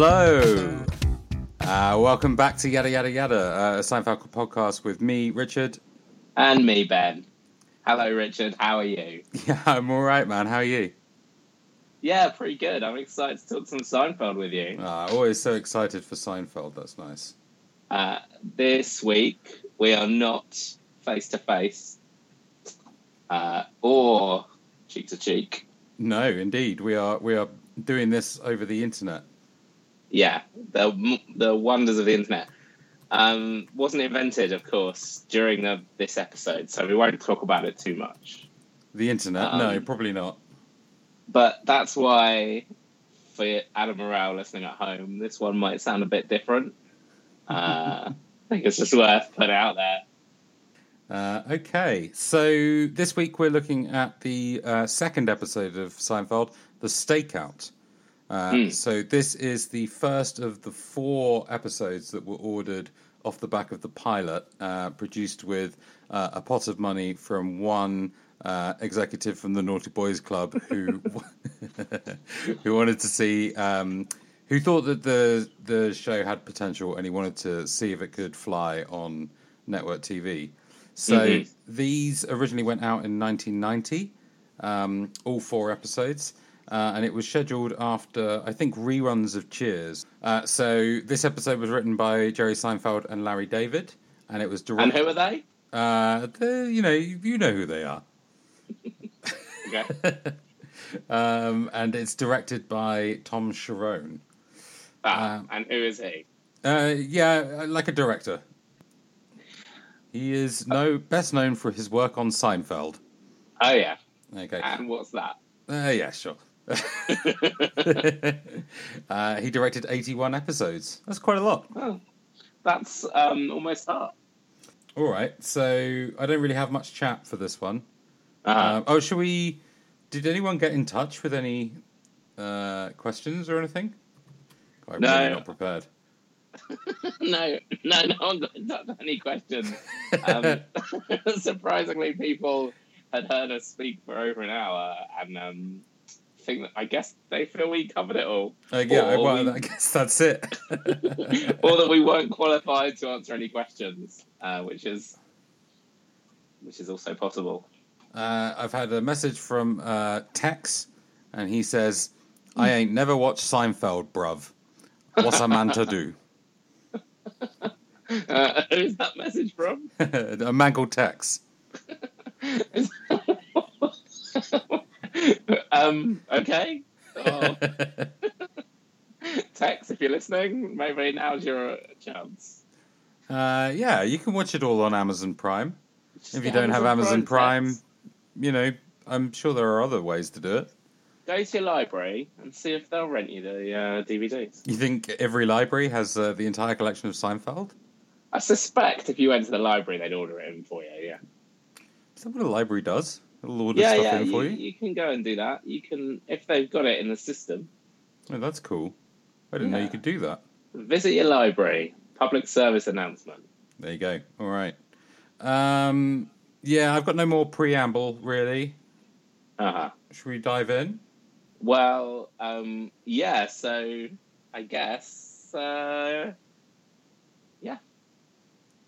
Hello. Uh, welcome back to Yada Yada Yada, uh, a Seinfeld podcast with me, Richard. And me, Ben. Hello, Richard. How are you? Yeah, I'm all right, man. How are you? Yeah, pretty good. I'm excited to talk some Seinfeld with you. Uh, always so excited for Seinfeld. That's nice. Uh, this week, we are not face to face or cheek to cheek. No, indeed, we are we are doing this over the internet. Yeah, the the wonders of the internet. Um, wasn't invented, of course, during the, this episode, so we won't talk about it too much. The internet? Um, no, probably not. But that's why, for Adam Morale listening at home, this one might sound a bit different. Uh, I think it's just worth putting out there. Uh, okay, so this week we're looking at the uh, second episode of Seinfeld, The Stakeout. Uh, Hmm. So this is the first of the four episodes that were ordered off the back of the pilot, uh, produced with uh, a pot of money from one uh, executive from the Naughty Boys Club who who wanted to see. Um, who thought that the the show had potential and he wanted to see if it could fly on network TV. So Mhm. these originally went out in 1990, um, all four episodes, uh, and it was scheduled after I think reruns of Cheers. Uh, so this episode was written by Jerry Seinfeld and Larry David, and it was directed. And who are they? Uh, the, you know, you know who they are. Okay. um, and it's directed by Tom Cherones. Ah, Um, and who is he? Uh, yeah, like a director. He is no best known for his work on Seinfeld. Oh, yeah. Okay. And what's that? Uh, yeah, sure. Uh, he directed 81 episodes. That's quite a lot. oh, that's um, almost half. All right. So I don't really have much chat for this one. Uh, Um, oh, shall we? Did anyone get in touch with any uh, questions or anything? I'm No. really not prepared. no, no, no one got any questions. Um, surprisingly, people had heard us speak for over an hour, and um, think that I guess they feel we covered it all, Uh, yeah, or well, we- I guess that's it. or that we weren't qualified to answer any questions, uh, which is which is also possible. Uh, I've had a message from uh, Tex, and he says, "I ain't never watched Seinfeld, bruv. What's a man to do?" Uh, who's that message from? a man called Tex. Um, okay. Oh, Tex, if you're listening, maybe now's your chance. Uh, yeah, you can watch it all on Amazon Prime. If you don't have Amazon Prime, Tex, you know, I'm sure there are other ways to do it. go to your library and see if they'll rent you the uh, DVDs. You think every library has uh, the entire collection of Seinfeld? I suspect if you went to the library, they'd order it in for you. Yeah, Is that what a library does? Yeah, stuff yeah. in You, for you? you can go and do that. You can if they've got it in the system. Oh, that's cool. I didn't know you could do that. Visit your library. Public service announcement. There you go. All right. Um, yeah, I've got no more preamble, really. Uh huh. Should we dive in? Well, um, yeah. So I guess. Uh, yeah.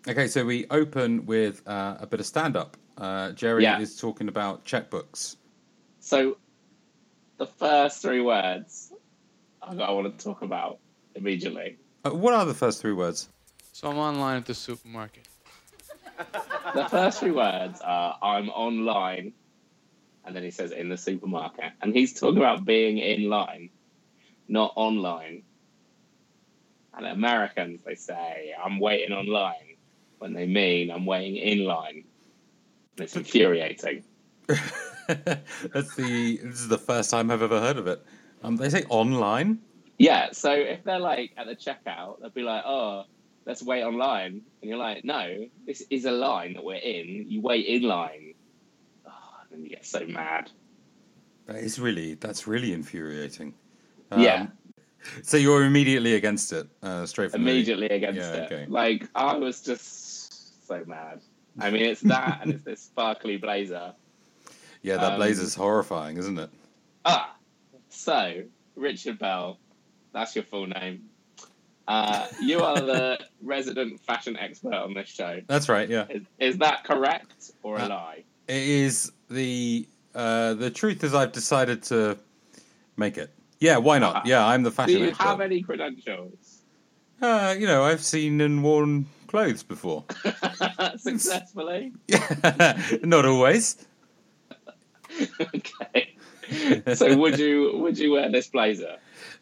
Okay, so we open with uh, a bit of stand up. Uh, Jerry Yeah. is talking about checkbooks. So, the first three words I I want to talk about immediately. Uh, what are the first three words? So I'm online at the supermarket. The first three words are "I'm online," and then he says "in the supermarket," and he's talking about being in line, not online. And Americans, they say, "I'm waiting online," when they mean "I'm waiting in line." And it's infuriating. That's the. This is the first time I've ever heard of it. Um, they say online. Yeah, so if they're like at the checkout, they'll be like, "Oh, let's wait online," and you're like, "No, this is a line that we're in. You wait in line." Oh, and then you get so mad. That is really. That's really infuriating. Yeah. So you're immediately against it, uh, straight from the- Immediately against Yeah, it. okay. Like I was just so mad. I mean, it's that and it's this sparkly blazer. Yeah, that Um, blazer's horrifying, isn't it? Ah, so Richard Bell, That's your full name. Uh, you are the resident fashion expert on this show. That's right. Yeah, Is, is that correct or a Uh, lie? it is the uh, the truth is I've decided to make it. Yeah, why not? Yeah, I'm the fashion. Do you expert. have any credentials? Uh, you know, I've seen and worn clothes before. Successfully? not always. okay. So would you would you wear this blazer?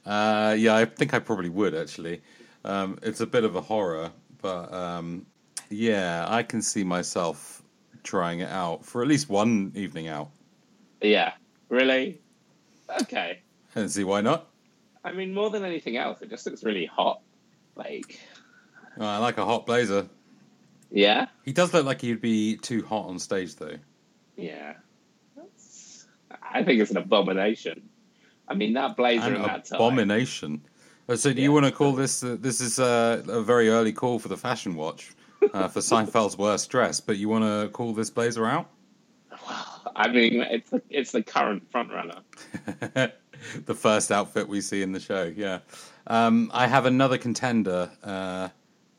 Uh, yeah, I think I probably would actually. Um, it's a bit of a horror, but um, yeah, I can see myself trying it out for at least one evening out. Yeah. Really? Okay. And see why not. I mean, more than anything else, it just looks really hot. Like, Oh, I like a hot blazer. yeah, He does look like he'd be too hot on stage, though. yeah. That's, I think it's an abomination. I mean, that blazer An that abomination. Oh, so, do Yeah. you want to call this? Uh, this is uh, a very early call for the fashion watch uh, for Seinfeld's worst dress. But you want to call this blazer out? Well, I mean, it's the, it's the current front runner. the first outfit we see in the show. Yeah, um, I have another contender, uh,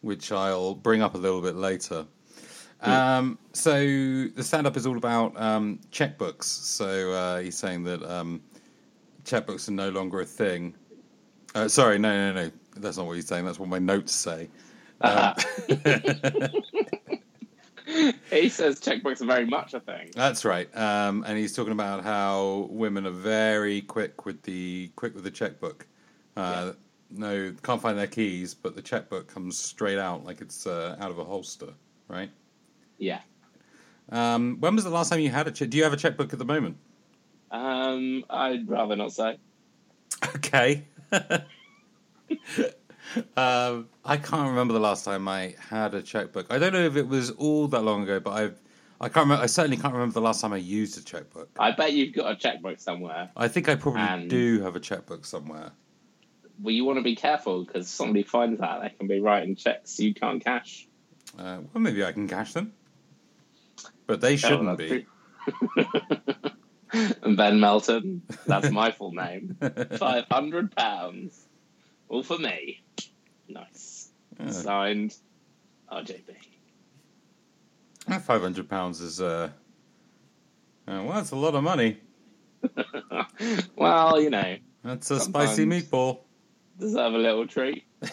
which I'll bring up a little bit later. Um, so the stand-up is all about um, checkbooks. So uh, he's saying that um, checkbooks are no longer a thing. Uh, sorry, no, no, no, that's not what he's saying. That's what my notes say. Um, He says checkbooks are very much a thing. That's right. Um, and he's talking about how women are very quick with the quick with the checkbook. Uh, No, can't find their keys, but the checkbook comes straight out like it's uh, out of a holster, right? Yeah. Um, when was the last time you had a check? Do you have a checkbook at the moment? Um, I'd rather not say. Okay. um, I can't remember the last time I had a checkbook. I don't know if it was all that long ago, but I've I can't remember. I certainly can't remember the last time I used a checkbook. I bet you've got a checkbook somewhere. I think I probably And- do have a checkbook somewhere. Well, you want to be careful because somebody finds that they can be writing checks you can't cash. Uh, well, maybe I can cash them, but they Oh, shouldn't that's be. and Ben Melton, that's my full name. Five hundred pounds, all for me. Nice. Signed, RJB. Five hundred pounds is uh, uh, well, that's a lot of money. well, you know, That's a spicy meatball. Deserve a little treat.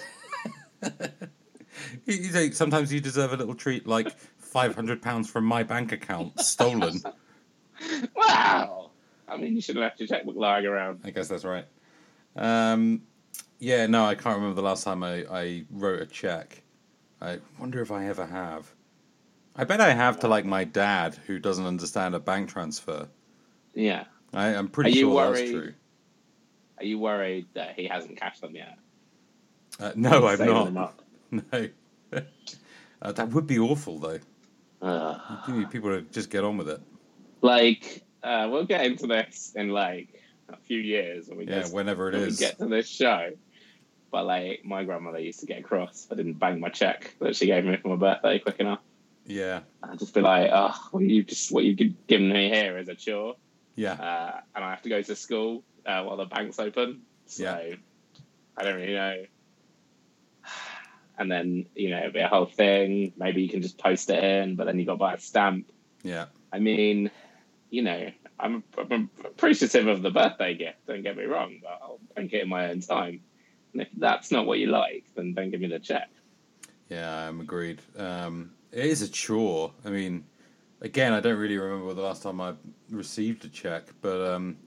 You, say sometimes you deserve a little treat, like five hundred pounds from my bank account stolen. Wow. I mean, you should have left your checkbook lying around. I guess that's right. Um, yeah, no, I can't remember the last time I, I wrote a check. I wonder if I ever have. I bet I have to like my dad, who doesn't understand a bank transfer. Yeah. I, I'm pretty Are sure that's true. Are you worried that he hasn't cashed them yet? Uh, no, I'm not. No. uh, that would be awful, though. Ugh. You need people to just get on with it. like, uh, we'll get into this in like a few years when we Yeah, get whenever it when we get to this show. But like, my grandmother used to get cross if I didn't bank my check that she gave me for my birthday quick enough. Yeah, I'd just be like, oh, well, you just what you've given me here is a chore, yeah. uh, and I have to go to school uh, while the bank's open. So Yeah. I don't really know. And then you know it'd be a whole thing. Maybe you can just post it in, but then you got to buy a stamp. Yeah. I mean, you know, I'm, I'm appreciative of the birthday gift. Don't get me wrong, but I'll bank it in my own time. And if that's not what you like, then don't give me the check. Yeah, I'm agreed. Um, it is a chore. I mean, again, I don't really remember the last time I received a check, but um,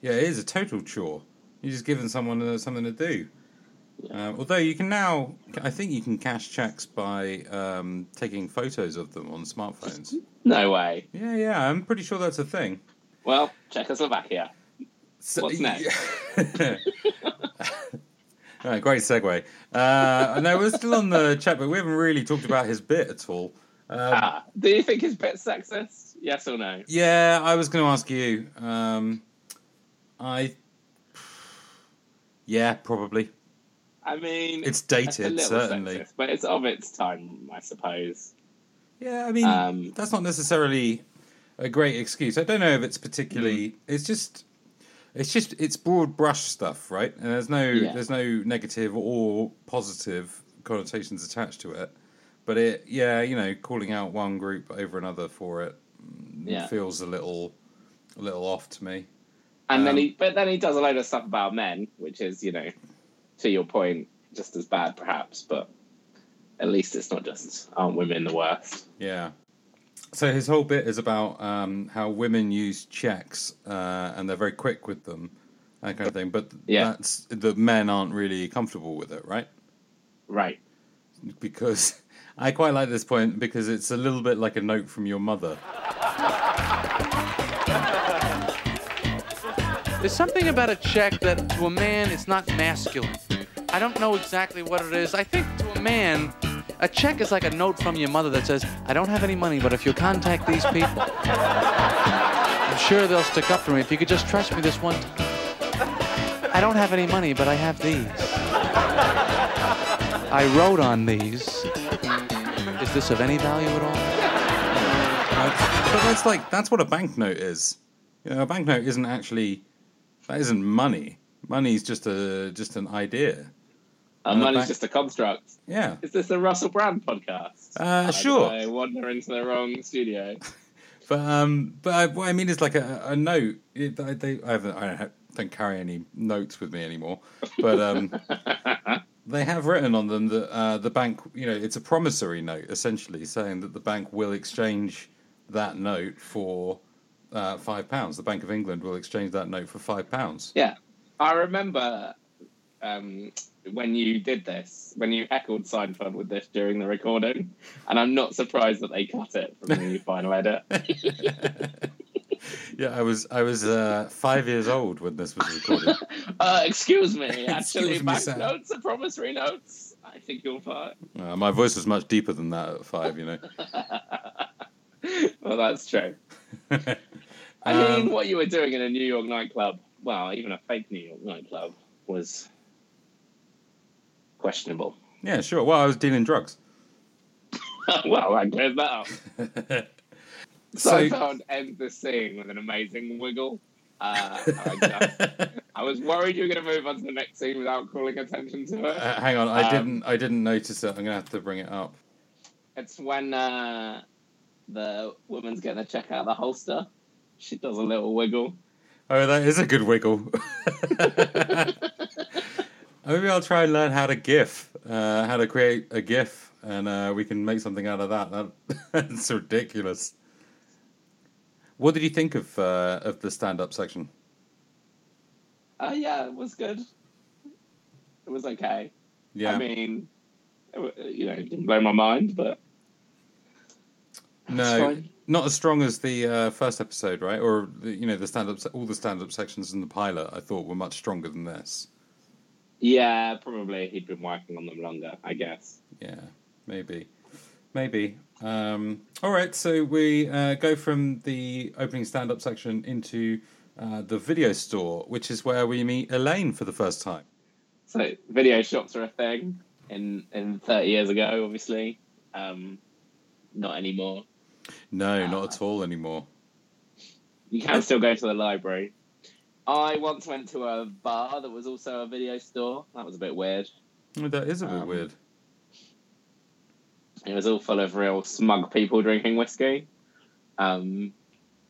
yeah, it is a total chore. You're just giving someone uh, something to do. Um, although you can now, I think you can cash checks by um, taking photos of them on smartphones. No way. Yeah, yeah, I'm pretty sure that's a thing. Well, Czechoslovakia. So, What's next? Right, great segue. Uh, no, we're still on the chat, but we haven't really talked about his bit at all. Um, ah, do you think his bit sexist? Yes or no? Yeah, I was going to ask you. Um, I, yeah, probably. I mean, It's dated, certainly. sexist, but it's of its time, I suppose. Yeah, I mean, Um, that's not necessarily a great excuse. I don't know if it's particularly. It's just It's just it's broad brush stuff, right? And there's no Yeah. there's no negative or positive connotations attached to it. But it, yeah, you know, calling out one group over another for it mm, Yeah. feels a little a little off to me. And then Um, he, but then he does a load of stuff about men, which is, you know, to your point, just as bad perhaps, but at least it's not just aren't women the worst. Yeah. So his whole bit is about um, how women use checks uh, and they're very quick with them, that kind of thing. But Yeah. that's the men aren't really comfortable with it, right? Right. Because I quite like this point because it's a little bit like a note from your mother. There's something about a check that to a man is not masculine. I don't know exactly what it is. I think to a man, a check is like a note from your mother that says, I don't have any money, but if you contact these people, I'm sure they'll stick up for me. If you could just trust me this one time. I don't have any money, but I have these. I wrote on these. Is this of any value at all? But that's like that's what a banknote is. You know, a banknote isn't actually that isn't money. Money's just a just an idea. And money's back- just a construct. Yeah. Is this a Russell Brand podcast? Uh, sure. I wander into the wrong studio. But um, but I, what I mean is like a, a note. It, I, they, I, haven't, I don't, don't carry any notes with me anymore. But um, they have written on them that uh, the bank, you know, it's a promissory note essentially, saying that the bank will exchange that note for uh, five pounds. The Bank of England will exchange that note for five pounds. yeah. I remember um, when you did this, when you heckled Seinfeld with this during the recording, and I'm not surprised that they cut it from the final edit. yeah, I was I was uh, five years old when this was recorded. Uh, excuse me, actually, Excuse me, banknotes are promissory notes. I think you'll find. Uh, my voice was much deeper than that at five, you know. well, that's true. I Um, mean, what you were doing in a New York nightclub, well, even a fake New York nightclub, was questionable. yeah, sure. Well, I was dealing drugs. well, that clears that up. So- Seinfeld end the scene with an amazing wiggle. Uh, I, I was worried you were going to move on to the next scene without calling attention to it. Uh, hang on, I Um, didn't. I didn't notice it. I'm gonna have to bring it up. It's when uh, the woman's getting to check out the holster. She does a little wiggle. Oh, that is a good wiggle. Maybe I'll try and learn how to GIF, uh, how to create a GIF, and uh, we can make something out of that. that that's ridiculous. What did you think of uh, of the stand-up section? Uh, yeah, it was good. It was okay. Yeah, I mean, it, you know, it didn't blow my mind, but no, fine. not as strong as the uh, first episode, right? Or the, you know, the stand-up, all the stand-up sections in the pilot, I thought were much stronger than this. yeah, probably he'd been working on them longer, I guess. Yeah, maybe, maybe. Um, all right, so we uh, go from the opening stand-up section into uh, the video store, which is where we meet Elaine for the first time. So video shops are a thing in in 30 years ago, obviously. Um, not anymore. No, not at all anymore. You can still go to the library. I once went to a bar that was also a video store. That was a bit weird. Oh, that is a bit Um, weird. It was all full of real smug people drinking whiskey, um,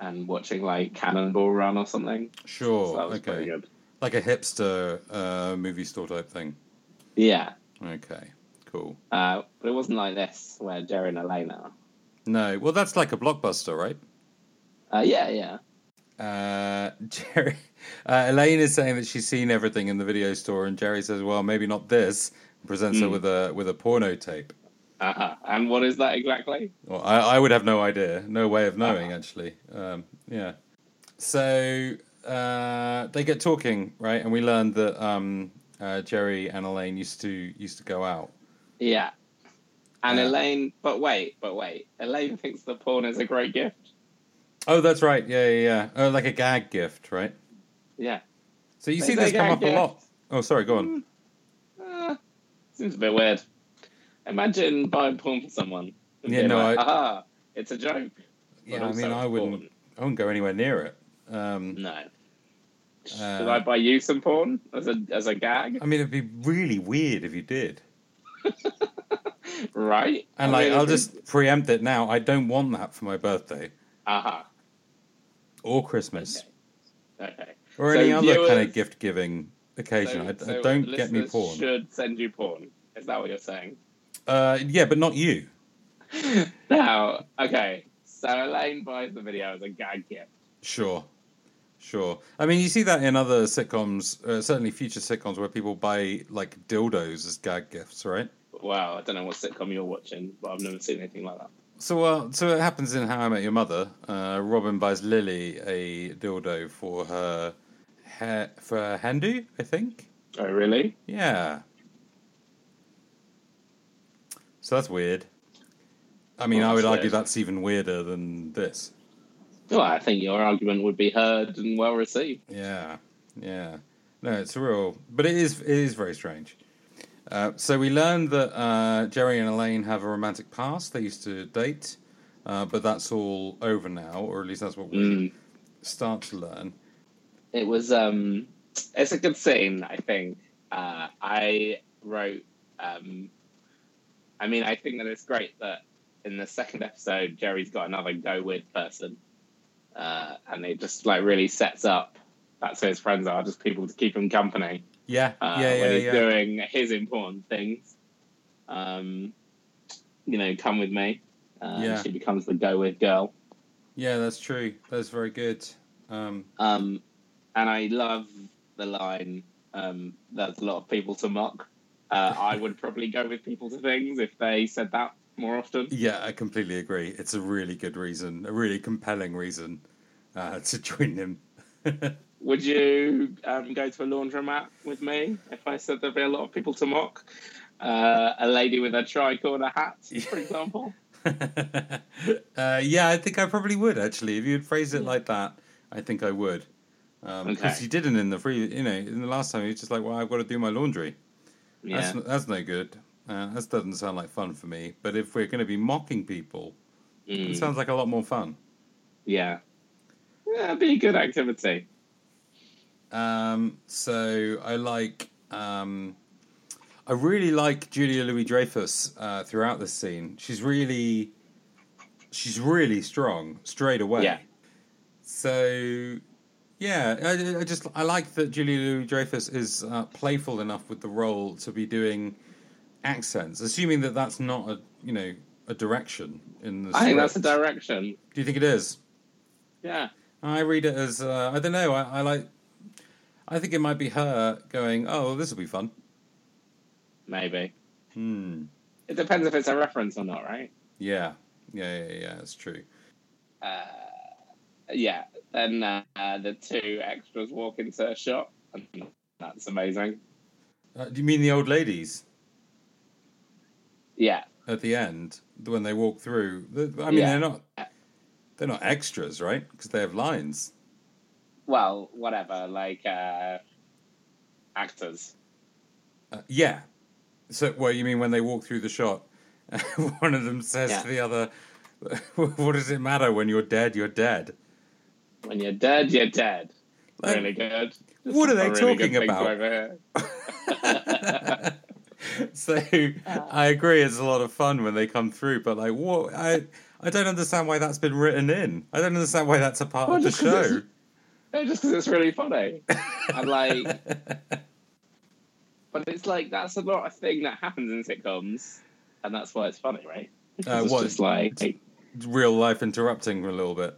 and watching like Cannonball Run or something. Sure, So that was okay, good. like a hipster uh, movie store type thing. Yeah, Okay, cool. uh, but it wasn't like this where Jerry and Elaine are. No, well, that's like a blockbuster, right? Uh, yeah, yeah. Uh, Jerry, uh, Elaine is saying that she's seen everything in the video store, and Jerry says, "Well, maybe not this." and Presents her Hmm. with a with a porno tape. Uh-huh. And what is that exactly? Well, I, I would have no idea, no way of knowing actually. Um, yeah. So uh, they get talking, right? And we learned that um, uh, Jerry and Elaine used to used to go out. Yeah. And Yeah. Elaine, but wait, but wait. Elaine thinks the porn is a great gift. Oh, that's right. Yeah, yeah, yeah. Oh, like a gag gift, right? Yeah. So you They see this come up a lot. Oh, sorry. Go on. Uh, seems a bit weird. Imagine buying porn for someone. Yeah, no, like, I- Aha, it's a joke. Yeah, I mean, I wouldn't. porn." I wouldn't go anywhere near it. Um, No. Should Uh, I buy you some porn as a as a gag? I mean, it'd be really weird if you did. right? And like, I'll just preempt it now. I don't want that for my birthday Uh huh. or Christmas Okay. Okay. or So any other kind of gift giving occasion. I, So- I so don't get me porn. Should send you porn. Is that what you're saying? Uh, yeah, but not you. now, okay. So Elaine buys the video as a gag gift. Sure, sure. I mean, you see that in other sitcoms, uh, certainly future sitcoms, where people buy like dildos as gag gifts, right? Wow, I don't know what sitcom you're watching, but I've never seen anything like that. So, uh, so it happens in How I Met Your Mother. Uh, Robin buys Lily a dildo for her hair, for her handu, I think. Oh, really? Yeah. So that's weird. I mean, Well, I would argue weird. that's even weirder than this. Well, I think your argument would be heard and well received. Yeah, yeah. No, it's real, but it is it is very strange. Uh, so we learned that uh, Jerry and Elaine have a romantic past. They used to date, uh, but that's all over now, or at least that's what we Mm. start to learn. It was um it's a good scene, I think. Uh I wrote um I mean I think that it's great that in the second episode Jerry's got another go with person. Uh and it just like really sets up that's who his friends are, just people to keep him company. Yeah, Uh yeah, yeah, when he's yeah. doing his important things. Um you know, come with me. Uh, Yeah. she becomes the go with girl. Yeah, that's true. That's very good. Um, Um, and I love the line, um, there's a lot of people to mock. Uh, I would probably go with people to things if they said that more often. yeah, I completely agree. It's a really good reason, a really compelling reason uh, to join them. Would you um, go to a laundromat with me if I said there'd be a lot of people to mock? Uh, a lady with a tricorner hat, for example. uh, yeah, I think I probably would actually. If you'd phrase it like that, I think I would. Because Okay. he didn't in the free, you know, in the last time he was just like, "Well, I've got to do my laundry." Yeah. That's that's no good. Uh, that doesn't sound like fun for me. But if we're going to be mocking people, Mm. it sounds like a lot more fun. yeah. Yeah, be a good activity. Um, so I like, um, I really like Julia Louis Dreyfus uh, throughout this scene. She's really, she's really strong straight away. Yeah. So, yeah, I, I just I like that Julia Louis Dreyfus is uh, playful enough with the role to be doing accents, assuming that that's not a you know a direction in the. I think that's a direction. Do you think it is? Yeah. I read it as uh, I don't know. I, I like. I think it might be her going. Oh, this will be fun. Maybe. Hmm. It depends if it's a reference or not, right? Yeah. Yeah. Yeah. Yeah. It's true. uh, yeah, then uh, uh, the two extras walk into a shop, and that's amazing. Uh, do you mean the old ladies Yeah, at the end when they walk through? I mean, Yeah. they're not. They're not extras, right? Because they have lines. well, whatever, like uh, actors. Uh, yeah. So, well, you mean when they walk through the shot, one of them says Yeah. to the other, "What does it matter when you're dead? You're dead." When you're dead, you're dead. Like, really good. what are they really talking about? so I agree, it's a lot of fun when they come through, but like, what? I I don't understand why that's been written in. I don't understand why that's a part Well, of the show. it's- No, just because it's really funny. and like, but it's like that's a lot of thing that happens in sitcoms, and that's why it's funny, right? Uh, it's what? just like, Real life interrupting a little bit.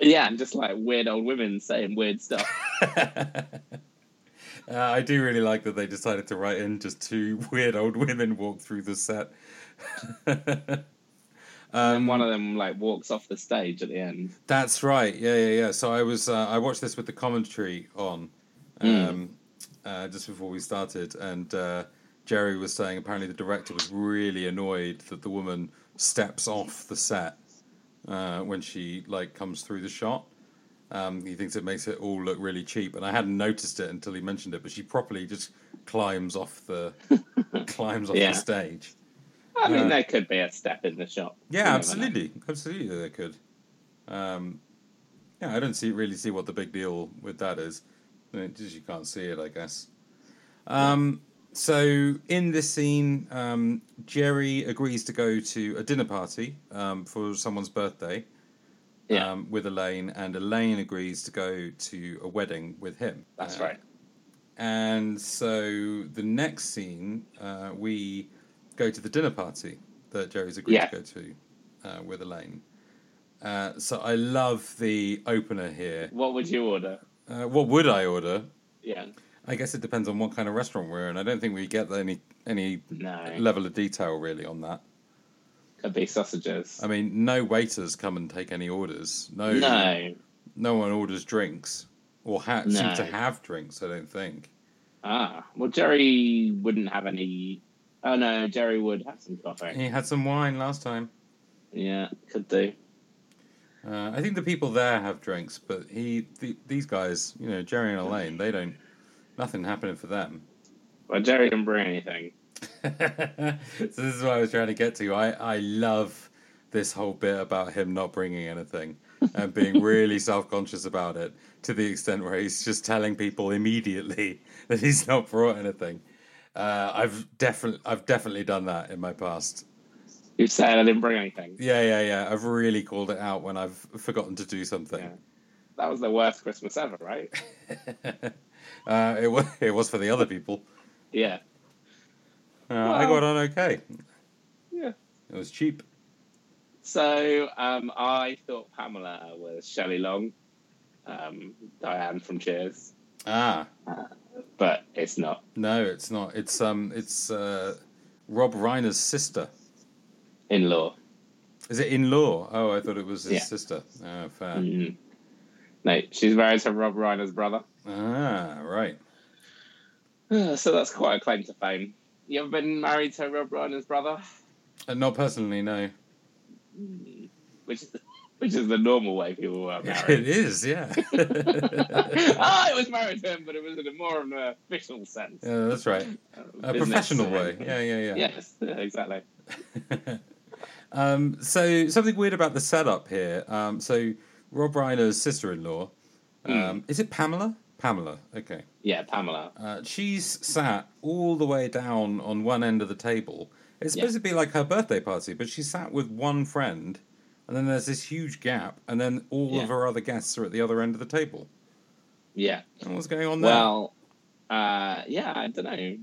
yeah, and just like weird old women saying weird stuff. Uh, I do really like that they decided to write in just two weird old women walk through the set. And um, one of them like walks off the stage at the end. That's right. Yeah, yeah, yeah. So I was uh, I watched this with the commentary on um, Mm. uh, just before we started, and uh, Jerry was saying apparently the director was really annoyed that the woman steps off the set uh, when she like comes through the shot. Um, he thinks it makes it all look really cheap, and I hadn't noticed it until he mentioned it. But she properly just climbs off the climbs off Yeah. the stage. I mean, Uh, there could be a step in the shop. Yeah, absolutely, absolutely, they could. Um, yeah, I don't see really see what the big deal with that is. Just you can't see it, I guess. Um, so in this scene, um, Jerry agrees to go to a dinner party um, for someone's birthday Yeah, um, with Elaine, and Elaine agrees to go to a wedding with him. that's Uh, right. And so the next scene, uh, we go to the dinner party that Jerry's agreed Yeah. to go to uh, with Elaine. Uh, so I love the opener here. What would you order? Uh, what would I order? Yeah, I guess it depends on what kind of restaurant we're in. I don't think we get any any no, level of detail really on that. could be sausages. I mean, no waiters come and take any orders. No, no, no one orders drinks or ha- seem to have drinks. I don't think. ah, well, Jerry wouldn't have any. Oh no, Jerry would have some coffee. He had some wine last time. Yeah, could do. Uh, I think the people there have drinks, but he, the, these guys, you know, Jerry and Elaine, they don't. Nothing happening for them. Well, Jerry didn't bring anything. so this is what I was trying to get to. I, I love this whole bit about him not bringing anything and being really self conscious about it to the extent where he's just telling people immediately that he's not brought anything. Uh, I've definitely I've definitely done that in my past. You said I didn't bring anything. Yeah, yeah, yeah. I've really called it out when I've forgotten to do something. Yeah. That was the worst Christmas ever, right? uh, it was it was for the other people. Yeah. Uh, I got on okay. Yeah. It was cheap. So um, I thought Pamela was Shelley Long, um, Diane from Cheers, Ah, but it's not. no, it's not. It's um, it's uh, Rob Reiner's sister. In law. Is it in law? Oh, I thought it was his Yeah. sister. Oh, fair. Mm. No, she's married to Rob Reiner's brother. Ah, right. so that's quite a claim to fame. You ever been married to Rob Reiner's brother? Uh, not personally, no. Mm. Which is the, which is the normal way people are it married. It is, yeah. I was married to him, but it was in a more of an official sense. yeah, that's right. Uh, A business professional way. Yeah, yeah, yeah. Yes, exactly. um, so something weird about the setup here. Um, so Rob Reiner's sister-in-law. Um, Mm. Is it Pamela? Pamela. Okay. Yeah, Pamela. Uh, she's sat all the way down on one end of the table. It's supposed to be like her birthday party, but she sat with one friend, and then there's this huge gap, and then all Yeah. of her other guests are at the other end of the table. Yeah. And what's going on there? Well, uh, yeah, I don't know.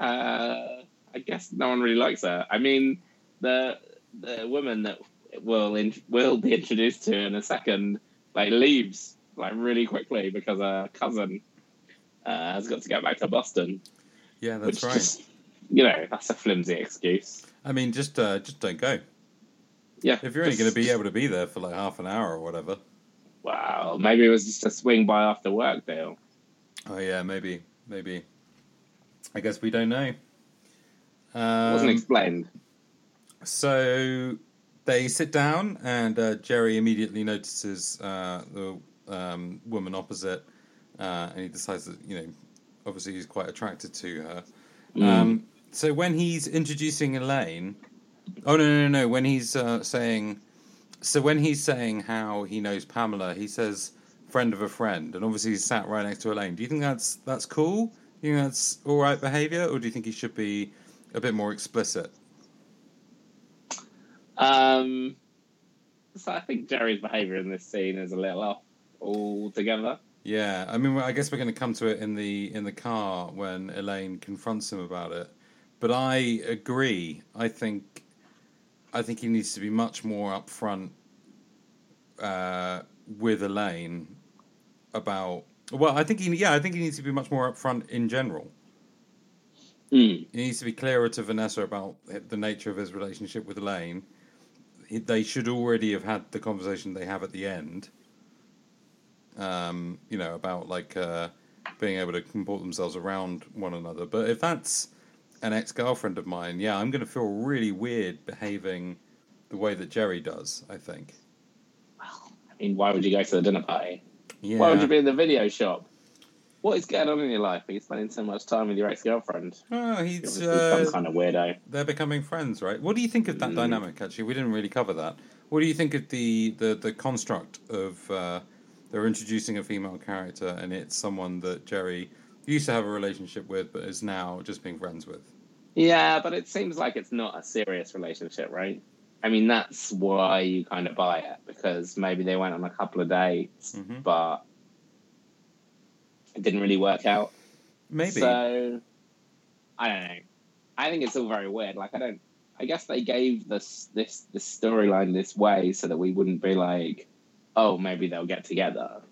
Uh, I guess no one really likes her. I mean, the the woman that will in, will be introduced to in a second, like leaves like really quickly because her cousin uh, has got to get back to Boston. yeah, that's right. just, you know, that's a flimsy excuse. I mean, just uh, just don't go. Yeah. If you're only going to be able to be there for like half an hour or whatever. Wow, maybe it was just a swing by after work deal. Oh yeah, maybe, maybe. I guess we don't know. It wasn't Um, explained. So they sit down, and uh, Jerry immediately notices uh, the um, woman opposite, uh, and he decides that you know, obviously he's quite attracted to her. Mm. Um, so when he's introducing Elaine, oh no no no, when he's uh, saying, so when he's saying how he knows Pamela, he says friend of a friend, and obviously he's sat right next to Elaine. Do you think that's that's cool? Do you think that's all right behaviour, or do you think he should be a bit more explicit? Um, so I think Jerry's behaviour in this scene is a little off altogether. Yeah, I mean, I guess we're going to come to it in the in the car when Elaine confronts him about it. But I agree. I think I think he needs to be much more upfront uh, with Elaine about. Well, I think he yeah, I think he needs to be much more upfront in general. Mm. He needs to be clearer to Vanessa about the nature of his relationship with Elaine. They should already have had the conversation they have at the end. Um, you know, about like uh, being able to comport themselves around one another. But if that's an ex girlfriend of mine, yeah, I'm going to feel really weird behaving the way that Jerry does. I think. Well, I mean, why would you go to the dinner party? Yeah. Why would you be in the video shop? What is going on in your life? Are you spending so much time with your ex girlfriend? Oh, he's some uh, kind of weirdo. they're becoming friends, right? What do you think of that Mm. dynamic? Actually, we didn't really cover that. What do you think of the the, the construct of uh, they're introducing a female character, and it's someone that Jerry used to have a relationship with, but is now just being friends with. Yeah, but it seems like it's not a serious relationship, right? I mean, that's why you kind of buy it because maybe they went on a couple of dates, Mhm. but it didn't really work out. Maybe. So I don't know. I think it's all very weird. Like I don't. I guess they gave this this this storyline this way so that we wouldn't be like, oh, maybe they'll get together.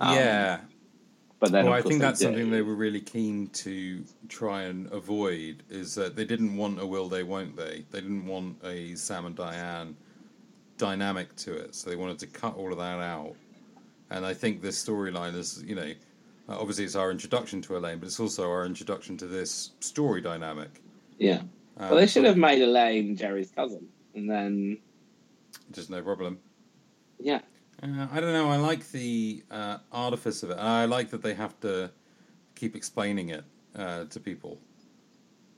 Um, yeah. But then, well, I think that's do. something they were really keen to try and avoid is that they didn't want a will they won't they. They didn't want a Sam and Diane dynamic to it, so they wanted to cut all of that out. And I think this storyline is, you know, uh, obviously it's our introduction to Elaine, but it's also our introduction to this story dynamic. Yeah. Um, Well, they should have made Elaine Jerry's cousin, and then just no problem. yeah, Uh, I don't know. I like the uh, artifice of it. I like that they have to keep explaining it uh, to people.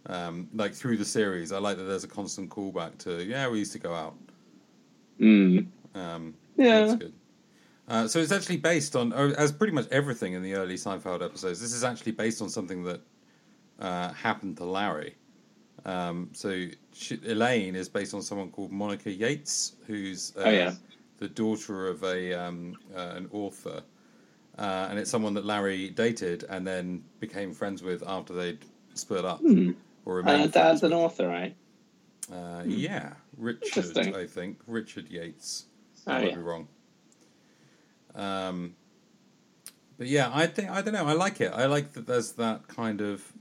Um, like through the series, I like that there's a constant callback to yeah, we used to go out. mm. Um, Yeah. that's good. Uh, so it's actually based on, oh, as pretty much everything in the early Seinfeld episodes. This is actually based on something that uh, happened to Larry. Um, so she, Elaine is based on someone called Monica Yates, who's uh, Oh, yeah. The daughter of a um, uh, an author, uh, and it's someone that Larry dated and then became friends with after they'd split up Hmm. or Uh, Dad's an author, right? Uh, yeah, Richard, I think Richard Yates. Oh, I might yeah. be wrong. Um, but yeah, I think I don't know. I like it. I like that there's that kind of.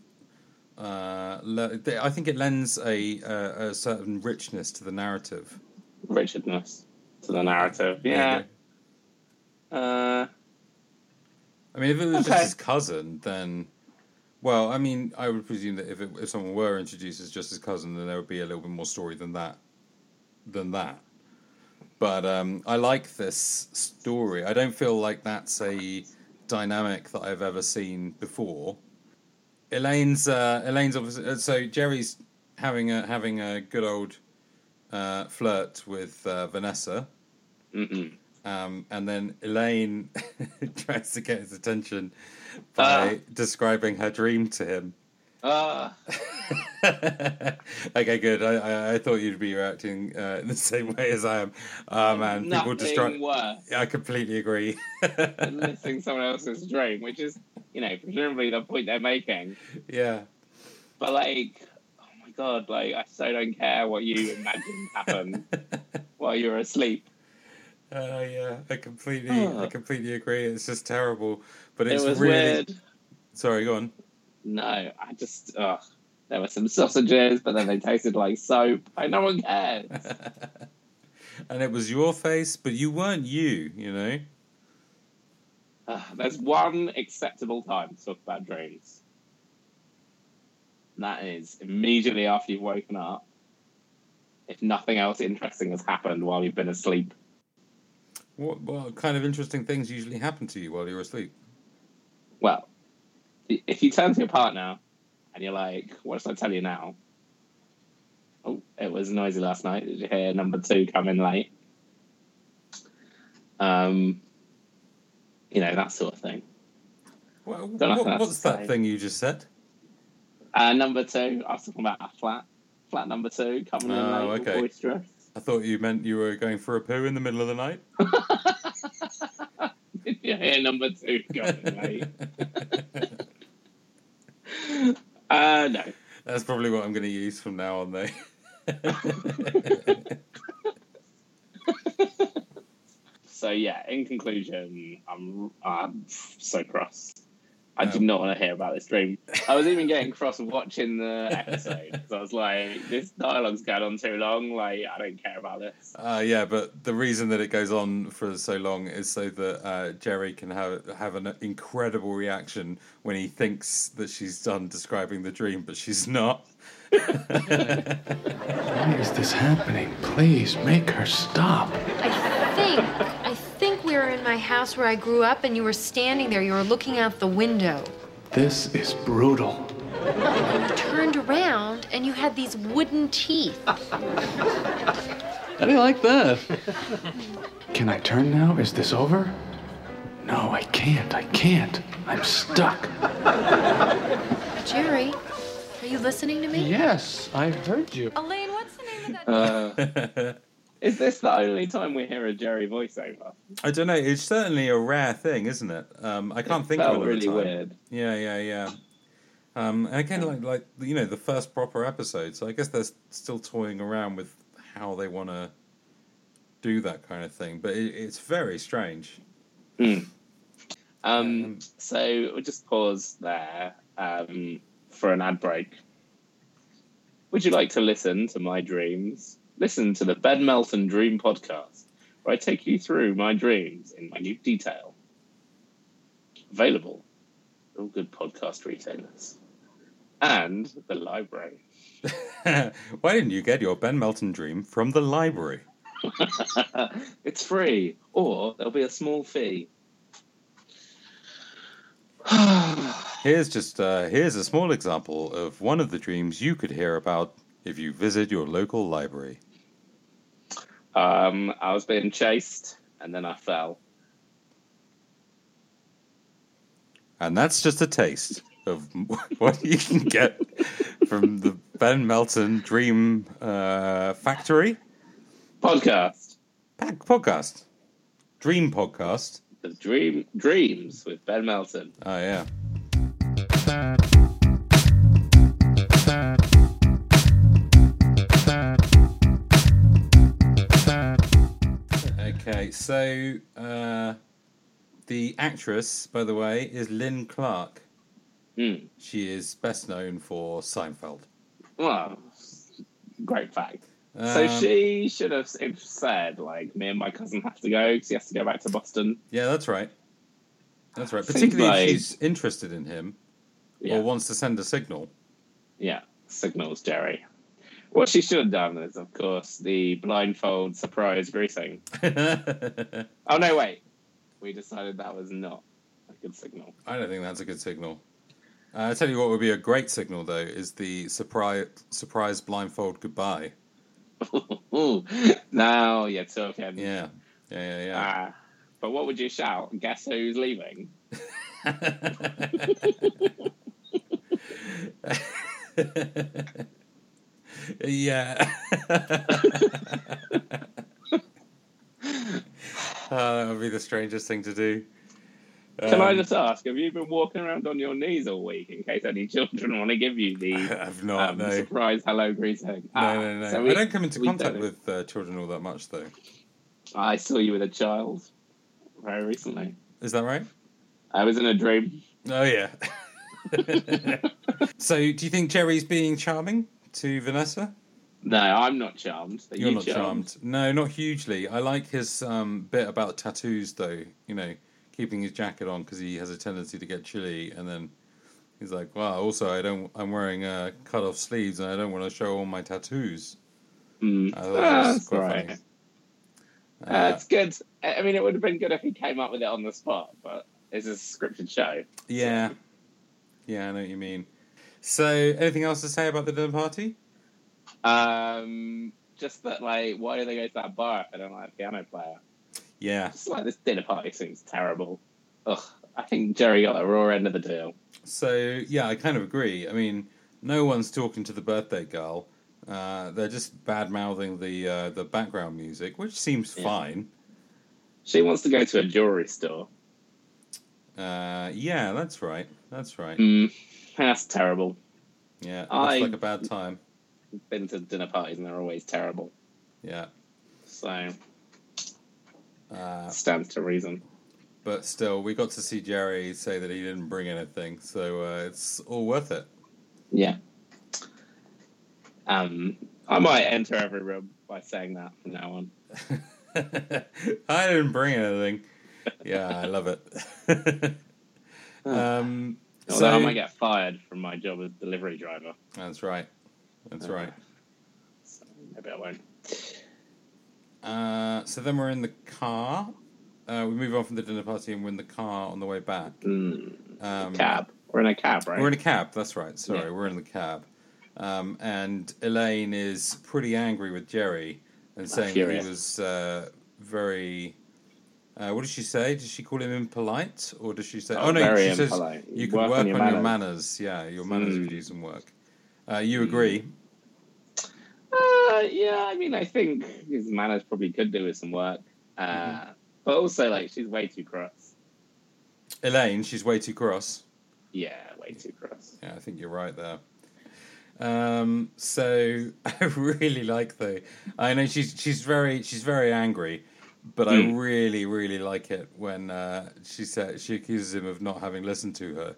Uh, le- I think it lends a, a a certain richness to the narrative. Richardness to the narrative. Yeah. Uh, I mean, if it was Okay. just his cousin, then, well, I mean, I would presume that if it, if someone were introduced as just his cousin, then there would be a little bit more story than that, than that. But um, I like this story. I don't feel like that's a dynamic that I've ever seen before. Elaine's uh, Elaine's obviously uh, so Jerry's having a having a good old uh, flirt with uh, Vanessa. Um, and then Elaine tries to get his attention by Ah. describing her dream to him. Uh, okay, good. I, I, I thought you'd be reacting uh, in the same way as I am. Oh man, people nothing describe. worse I completely agree. than listening someone else's dream, which is, you know, presumably the point they're making. yeah, But like, god, like I so don't care what you imagine happened while you're asleep. Oh yeah, I completely, I Ah. completely agree. It's just terrible, but It it's was really. weird. Sorry, go on. No, I just, ugh. There were some sausages, but then they tasted like soap. Like, no one cares. and it was your face, but you weren't you. You know. Ugh, there's one acceptable time to talk about dreams. And that is immediately after you've woken up, if nothing else interesting has happened while you've been asleep. What, what kind of interesting things usually happen to you while you're asleep? Well, if you turn to your partner and you're like, what should I tell you now? Oh, it was noisy last night. Did you hear number two come in late? Um, you know, that sort of thing. Well, what- what's that thing you just said? Uh, number two, I was talking about a flat. Flat number two coming in Oh, late, okay. boisterous. I thought you meant you were going for a poo in the middle of the night. Hear number two coming late? Uh, no. That's probably what I'm going to use from now on, though. So yeah, in conclusion, I'm I'm so cross. I did not want to hear about this dream. I was even getting cross watching the episode because I was like, this dialogue's going on too long. Like, I don't care about this. uh, yeah, but the reason that it goes on for so long is so that uh, Jerry can have have an incredible reaction when he thinks that she's done describing the dream, but she's not. Why is this happening? Please make her stop. I think we were in my house where I grew up, and you were standing there. You were looking out the window. This is brutal. You turned around, and you had these wooden teeth. How do you like that? Can I turn now? Is this over? No, I can't. I can't. I'm stuck. Jerry, are you listening to me? Yes, I heard you. Elaine, what's the name of that? Uh, is this the only time we hear a Jerry voiceover? I don't know. It's certainly a rare thing, isn't it? Um, I can't think Felt of another really time. weird. Yeah, yeah, yeah. Um, and again, like like you know, the first proper episode. So I guess they're still toying around with how they want to do that kind of thing. But it, it's very strange. Um, Um, so we'll just pause there um, for an ad break. Would you like to listen to my dreams? Listen to the Ben Melton Dream Podcast, where I take you through my dreams in minute detail. Available all good podcast retailers and the library. Why didn't you get your Ben Melton dream from the library? it's free, or there'll be a small fee. Here's just uh, here's a small example of one of the dreams you could hear about if you visit your local library. Um, I was being chased, and then I fell. And that's just a taste of what you can get from the Ben Melton Dream uh, Factory Podcast, Pack podcast, Dream podcast. the Dream Dreams with Ben Melton. Oh yeah. Okay, so uh, the actress, by the way, is Lynn Clark. Hmm. She is best known for Seinfeld. Well, great fact. so Um, she should have said, like, me and my cousin have to go because he has to go back to Boston. Yeah, that's right. That's right. Particularly like- if she's interested in him Yeah, or wants to send a signal. yeah. Signals Jerry. What she should have done is, of course, the blindfold surprise greeting. Oh no, wait. We decided that was not a good signal. I don't think that's a good signal. Uh, I tell you what would be a great signal though is the surprise surprise blindfold goodbye. now you're talking. Yeah, yeah, yeah, Ah, but what would you shout? Guess who's leaving? yeah. Oh, that would be the strangest thing to do. Can I Um, just ask, have you been walking around on your knees all week in case any children want to give you the I've not. um, no. surprise hello greeting? No, Ah, no, no. so we- I don't come into contact with uh, children all that much, though. I saw you with a child very recently. Is that right? I was in a dream. Oh yeah. so, do you think Jerry's being charming to Vanessa? No, I'm not charmed. Are You're you not charmed. No, not hugely. I like his um, bit about tattoos, though. You know, keeping his jacket on because he has a tendency to get chilly, and then he's like, "Wow." Also, I don't. I'm wearing uh, cut off sleeves, and I don't want to show all my tattoos. Mm. I thought Ah, that's quite right. funny. Uh, Uh, it's good. I I mean, it would have been good if he came up with it on the spot, but it's a scripted show. yeah, yeah, I know what you mean. So, anything else to say about the dinner party? Um, just that, like, why do they go to that bar if they don't like a piano player? Yeah. Just like this dinner party seems terrible. Ugh, I think Jerry got the raw end of the deal. So yeah, I kind of agree. I mean, no one's talking to the birthday girl. Uh, they're just bad mouthing the uh, the background music, which seems Yeah. fine. She wants to go to a jewelry store. Uh, yeah, that's right. That's right. Mm, that's terrible. Yeah, looks I- like a bad time. Been to dinner parties and they're always terrible. Yeah, So uh, stands to reason. but still, we got to see Jerry say that he didn't bring anything, so uh, it's all worth it. Yeah. Um, I might enter every room by saying that from now on. I didn't bring anything. Yeah, I love it. um, Although so I might get fired from my job as delivery driver. that's right. That's Uh, right. So maybe I won't. Uh, so then we're in the car. Uh, we move on from the dinner party and we're in the car on the way back. Mm, Um, cab. We're in a cab, right? We're in a cab. That's right. Sorry, Yeah. we're in the cab. Um, and Elaine is pretty angry with Jerry and saying that he was uh, very Uh, what does she say? Does she call him impolite, or does she say? Oh, Oh, no, she says you can work, on, your, manners." manners. Yeah, your manners Mm. would do some work. Uh, you agree? Uh, yeah, I mean, I think his manners probably could do with some work. Uh, Mm-hmm. But also, like, she's way too cross. Elaine, she's way too cross. Yeah, way too cross. Yeah, I think you're right there. Um, so I really like though. I know she's she's very she's very angry, but I Mm. really really like it when uh, she said she accuses him of not having listened to her,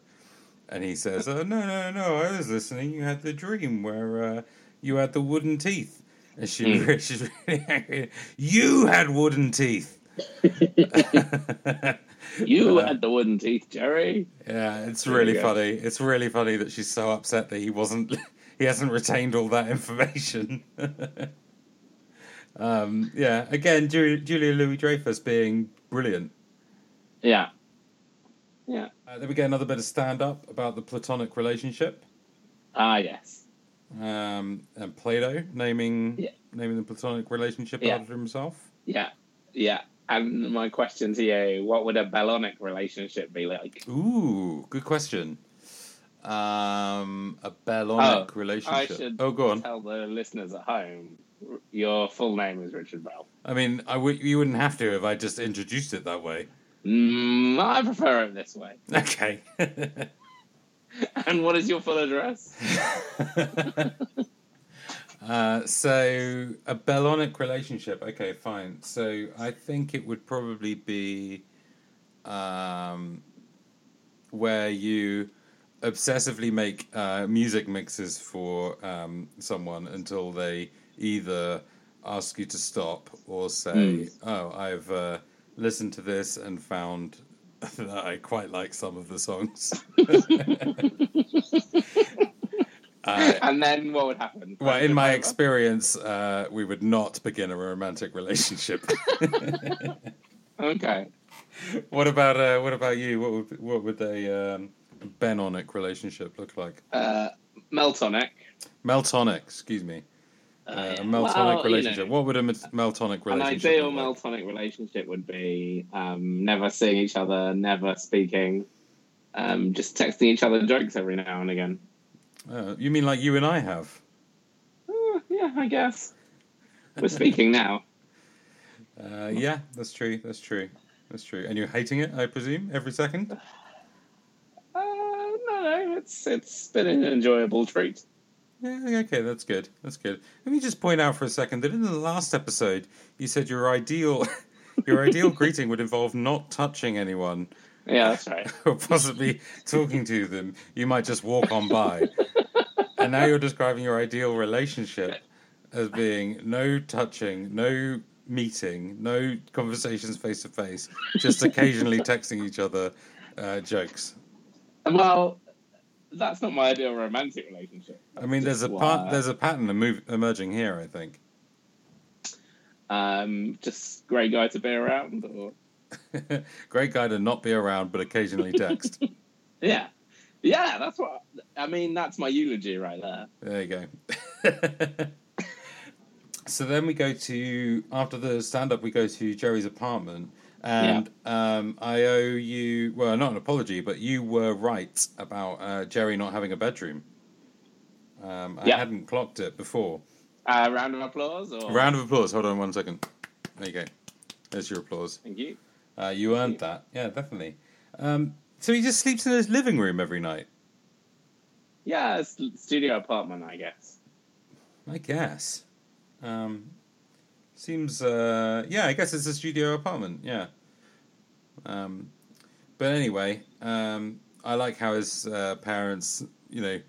and he says, "Oh no no no, I was listening. You had the dream where uh, you had the wooden teeth." And she Mm. she's really angry. You had wooden teeth. You Uh, had the wooden teeth, Jerry. Yeah, it's really funny. It's really funny that she's so upset that he wasn't, he hasn't retained all that information. Um, yeah, again, Ju- Julia Louis Dreyfus being brilliant. Yeah. Yeah. Uh, then we get another bit of stand up about the platonic relationship. Ah, yes. Um, and Plato naming Yeah. naming the platonic relationship Yeah. after himself. Yeah. Yeah. And my question to you what would a Bellonic relationship be like? Ooh, good question. Um, a Bellonic Oh, relationship. I should oh, go on. tell the listeners at home your full name is Richard Bell. I mean, I w- you wouldn't have to if I just introduced it that way. Mm, I prefer it this way. Okay. And what is your full address? uh, so a Bellonic relationship. Okay, fine. So I think it would probably be um, where you obsessively make uh, music mixes for um, someone until they either ask you to stop or say, "Oh, I've uh, listened to this and found." that I quite like some of the songs. uh, and then what would happen? Well, in my Over? experience, uh, we would not begin a romantic relationship. Okay. what about uh, what about you? What would what would a um, Benonic relationship look like? Uh, Meltonic. Meltonic, excuse me. Uh, Uh, a Meltonic Well, you relationship. know, What would a Meltonic An relationship ideal like? Meltonic relationship would be um, never seeing each other, never speaking, um, just texting each other jokes every now and again. Uh, you mean like you and I have? Uh, yeah, I guess. We're speaking now. Uh, yeah, that's true. That's true. That's true. And you're hating it, I presume, every second. Uh, no, no, it's it's been an enjoyable treat. Yeah, okay, that's good. That's good. Let me just point out for a second that in the last episode, you said your ideal, your ideal greeting would involve not touching anyone Yeah, that's right. or possibly talking to them. You might just walk on by, and now you're describing your ideal relationship as being no touching, no meeting, no conversations face to face, just occasionally texting each other uh, jokes. Well, that's not my ideal romantic relationship. I mean, there's a part, there's a pattern emerging here. I think. um, just great guy to be around, or Great guy to not be around, but occasionally text. yeah, yeah. That's what I mean. That's my eulogy right there. there you go. so then we go to after the stand up, we go to Jerry's apartment, and um, I owe you well, not an apology, but you were right about uh, Jerry not having a bedroom. Um, I Yeah. hadn't clocked it before. Uh, round of applause, or round of applause. Hold on one second. There you go. There's your applause. thank you. Uh, you earned that. Yeah, definitely. Um, so he just sleeps in his living room every night. Yeah, it's studio apartment, I guess. I guess. Um, seems. Uh, yeah, I guess it's a studio apartment. Yeah. Um, but anyway, um, I like how his uh, parents, you know,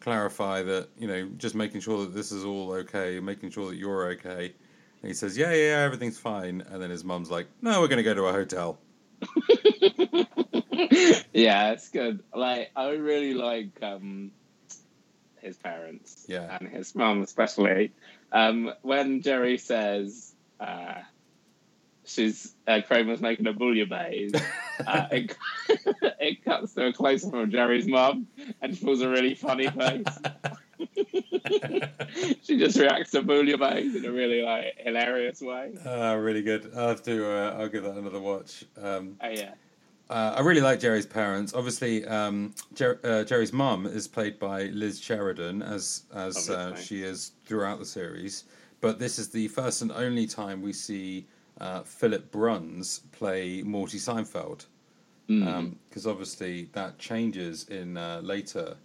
clarify that you know just making sure that this is all okay, making sure that you're okay. And he says, "Yeah, yeah, yeah, everything's fine." And then his mum's like, "No, we're going to go to a hotel." yeah, it's good. Like I really like um, his parents. Yeah. and his mum especially. Um, when Jerry says uh, she's uh, Kramer's making a bouillabaisse, uh, it, it cuts to a close up of Jerry's mum, and she pulls a really funny face. she just reacts to bouillabaisse in a really like hilarious way. Ah, really good. I'll have to. Uh, I'll give that another watch. Um, Oh yeah. Uh, I really like Jerry's parents. Obviously, um, Jer- uh, Jerry's mum is played by Liz Sheridan, as as uh, she is throughout the series. But this is the first and only time we see uh, Philip Bruns play Morty Seinfeld, Mm. because obviously that changes in uh, later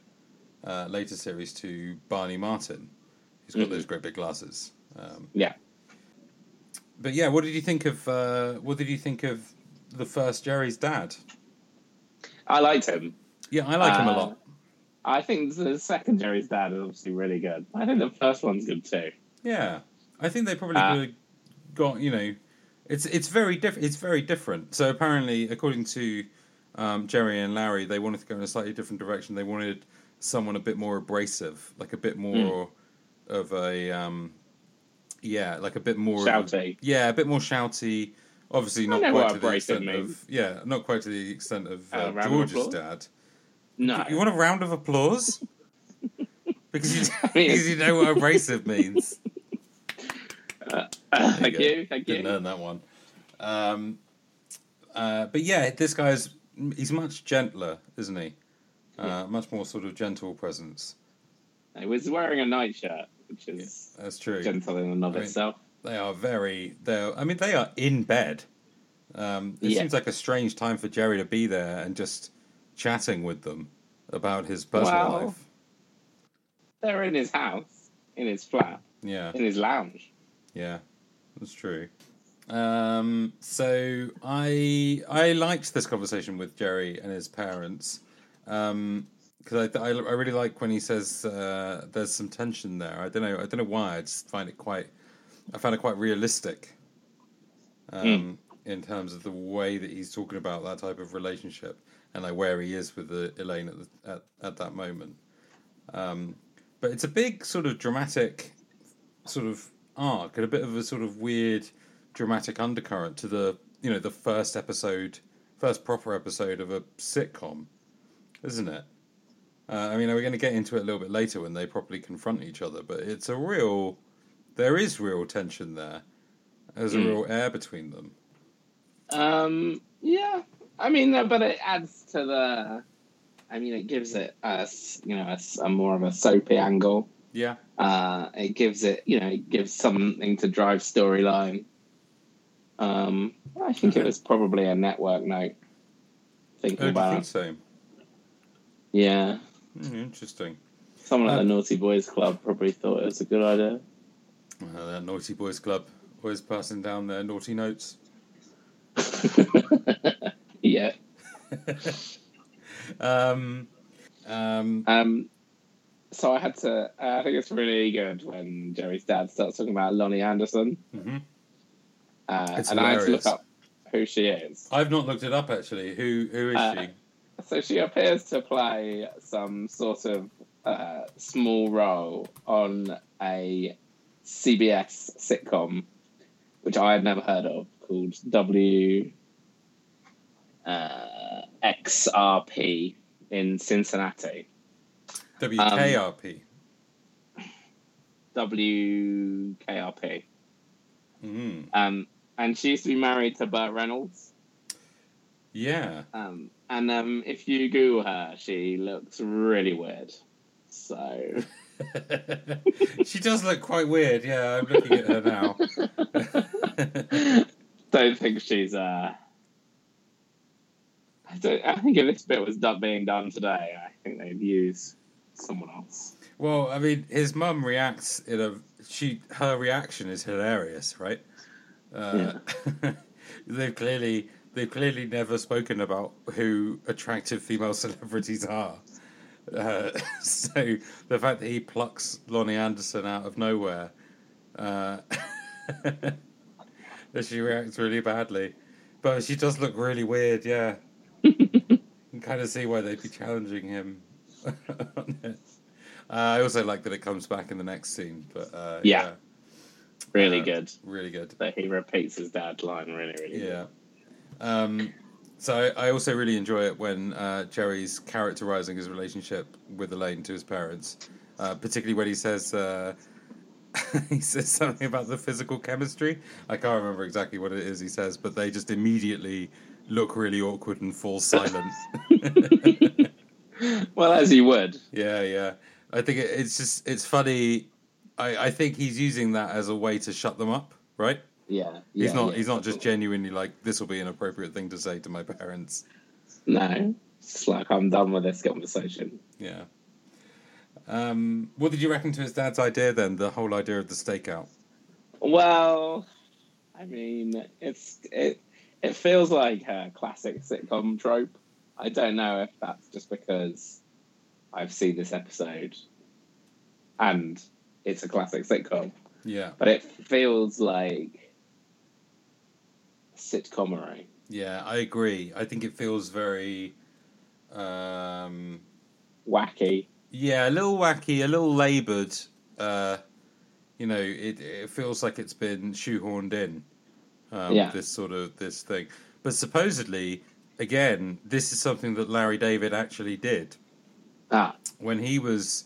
uh, later series to Barney Martin, who's got Mhm. those great big glasses. Um, Yeah. but yeah, what did you think of uh, what did you think of the first Jerry's dad? I liked him. Yeah, I like him a Uh, lot. I think the second Jerry's dad is obviously really good. I think the first one's good too. Yeah, I think they probably uh, got you know, it's it's very different. It's very different. So apparently, according to um, Jerry and Larry, they wanted to go in a slightly different direction. They wanted someone a bit more abrasive, like a bit Hmm. more of a um, yeah, like a bit more of Shouty. yeah, a bit more shouty. Obviously, not quite to the extent of yeah, not quite to the extent of Uh, uh, round of George's dad. No. You want a round of applause? because you, because you know what abrasive means. thank go. you. Thank Didn't you. earn that one. Um, uh, but yeah, this guy's he's much gentler, isn't he? Uh, much more sort of gentle presence. He was wearing a nightshirt, which is That's true. gentle in and of I mean, itself. They are very. They. I mean, they are in bed. Um, it Yeah. seems like a strange time for Jerry to be there and just chatting with them about his personal Well- life. They're in his house, in his flat, Yeah. in his lounge. Yeah, that's true. Um, so I I liked this conversation with Jerry and his parents because I, I I really like when he says uh, there's some tension there. I don't know I don't know why I just find it quite I found it quite realistic um, in terms of the way that he's talking about that type of relationship and like where he is with the, Elaine at, the, at at that moment. Um, but it's a big sort of dramatic sort of arc and a bit of a sort of weird dramatic undercurrent to the you know the first episode first proper episode of a sitcom isn't it uh, i mean we're going to get into it a little bit later when they properly confront each other but it's a real there is real tension there there's a Mm. real air between them Um, yeah, I mean, uh, but it adds to the. I mean, it gives it us, you know a, a more of a soapy angle. yeah Uh, it gives it you know it gives something to drive storyline. Um, I think it was probably a network note. Thinking oh, about think so yeah, Hmm, interesting someone at Uh, the Naughty Boys Club probably thought it was a good idea. Uh, that naughty boys club always passing down their naughty notes yeah. um um Um, so I had to. Uh, I think it's really good when Jerry's dad starts talking about Loni Anderson, mhm. uh, and I had to look up who she is. i've not looked it up actually who who is Uh, she So she appears to play some sort of uh, small role on a CBS sitcom, which I had never heard of, called W uh, XRP in Cincinnati. WKRP. WKRP. Mm. Um, and she used to be married to Burt Reynolds. Yeah. Um, and um, if you Google her, she looks really weird. So she does look quite weird. Yeah, I'm looking at her now. don't think she's. Uh, I don't. I think if this bit was done, being done today, I think they'd use someone else. well, I mean, his mum reacts in a she. Her reaction is hilarious, right? Uh, they've clearly they've clearly never spoken about who attractive female celebrities are. Uh, so the fact that he plucks Loni Anderson out of nowhere, uh, that she reacts really badly, but she does look really weird. Yeah, you can kind of see why they'd be challenging him. Uh, I also like that it comes back in the next scene, but uh, Yeah. yeah, Really Uh, good. really good. That he repeats his dad line. Really, really good. Yeah. Um, so I, also really enjoy it when uh, Jerry's characterizing his relationship with Elaine to his parents, uh, particularly when he says uh, he says something about the physical chemistry. I can't remember exactly what it is he says, but they just immediately look really awkward and fall silent. Well, as he would. yeah, yeah. I think it, it's just it's funny. I, I think he's using that as a way to shut them up, right? Yeah. He's yeah, not. yeah. He's not just genuinely like this will be an appropriate thing to say to my parents. No. It's like I'm done with this conversation. Yeah. Um, what did you reckon to his dad's idea then? The whole idea of the stakeout. Well, I mean, it's it it feels like a classic sitcom trope. I don't know if that's just because I've seen this episode and it's a classic sitcom, Yeah, but it feels like sitcomery. yeah, I agree. I think it feels very, um, Wacky. yeah, a little wacky, a little laboured. Uh, you know, it it feels like it's been shoehorned in. Um, Yeah. This sort of this thing, but supposedly, again, this is something that Larry David actually did. Ah, when he was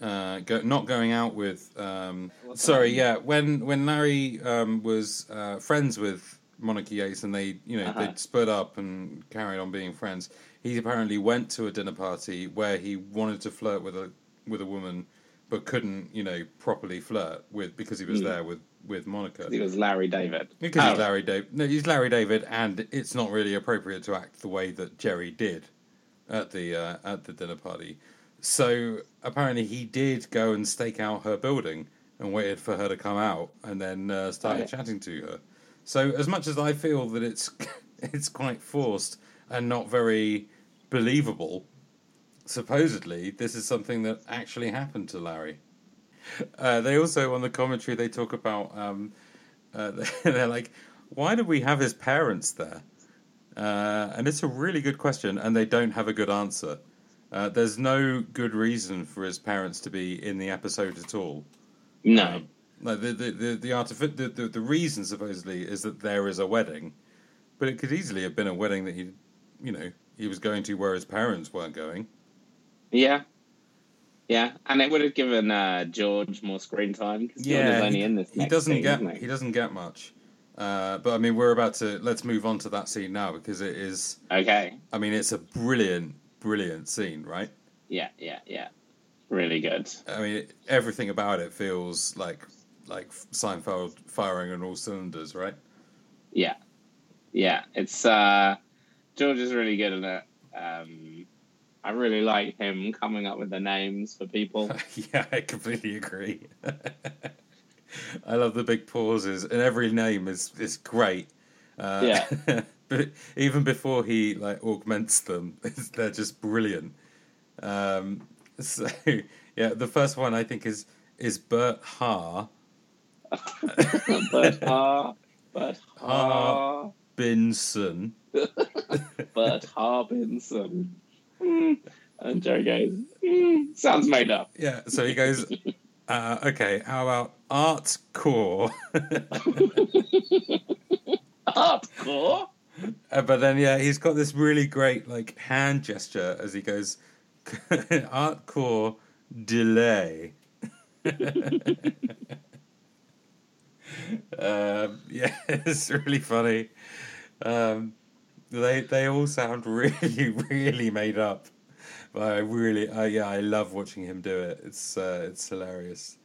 uh, go, not going out with um, sorry yeah when when Larry um, was uh, friends with Monica Yates and they you know Uh-huh. they split up and carried on being friends he apparently went to a dinner party where he wanted to flirt with a with a woman but couldn't you know properly flirt with because he was Hmm. there with with Monica it was Larry David. because Oh, he's Larry David. No, he's Larry David, and it's not really appropriate to act the way that Jerry did at the uh, at the dinner party. So apparently, he did go and stake out her building and waited for her to come out, and then uh, started Right. chatting to her. So as much as I feel that it's it's quite forced and not very believable, supposedly this is something that actually happened to Larry. Uh, they also on the commentary they talk about um, uh, they're like, why did we have his parents there? Uh, and it's a really good question, and they don't have a good answer. Uh, there's no good reason for his parents to be in the episode at all. no. Um, like the the the the, artifi- the the the reason supposedly is that there is a wedding, but it could easily have been a wedding that he, you know, he was going to where his parents weren't going. Yeah. Yeah, and it would have given uh, George more screen time is only he, in this. he doesn't scene, get isn't he doesn't get much. Uh, but I mean, we're about to let's move on to that scene now because it is. Okay. I mean, it's a brilliant, brilliant scene, right? Yeah, yeah, yeah. Really good. I mean, everything about it feels like like Seinfeld firing on all cylinders, right? Yeah, yeah. It's uh, George is really good at it. Um, I really like him coming up with the names for people. yeah, I completely agree. I love the big pauses, and every name is is great. Uh, Yeah. but even before he like augments them, they're just brilliant. Um, so yeah, the first one I think is is Bert Ha but uh, but uh, Binson. but Harbinson. Mm. And Jerry goes, mm, sounds made up. Yeah, so he goes. Uh, okay, how about Art Core? Hardcore. Uh, but then, yeah, he's got this really great like hand gesture as he goes, "Artcore delay." Um, yeah, it's really funny. Um, they they all sound really really made up, but I really yeah I love watching him do it. It's uh, it's hilarious.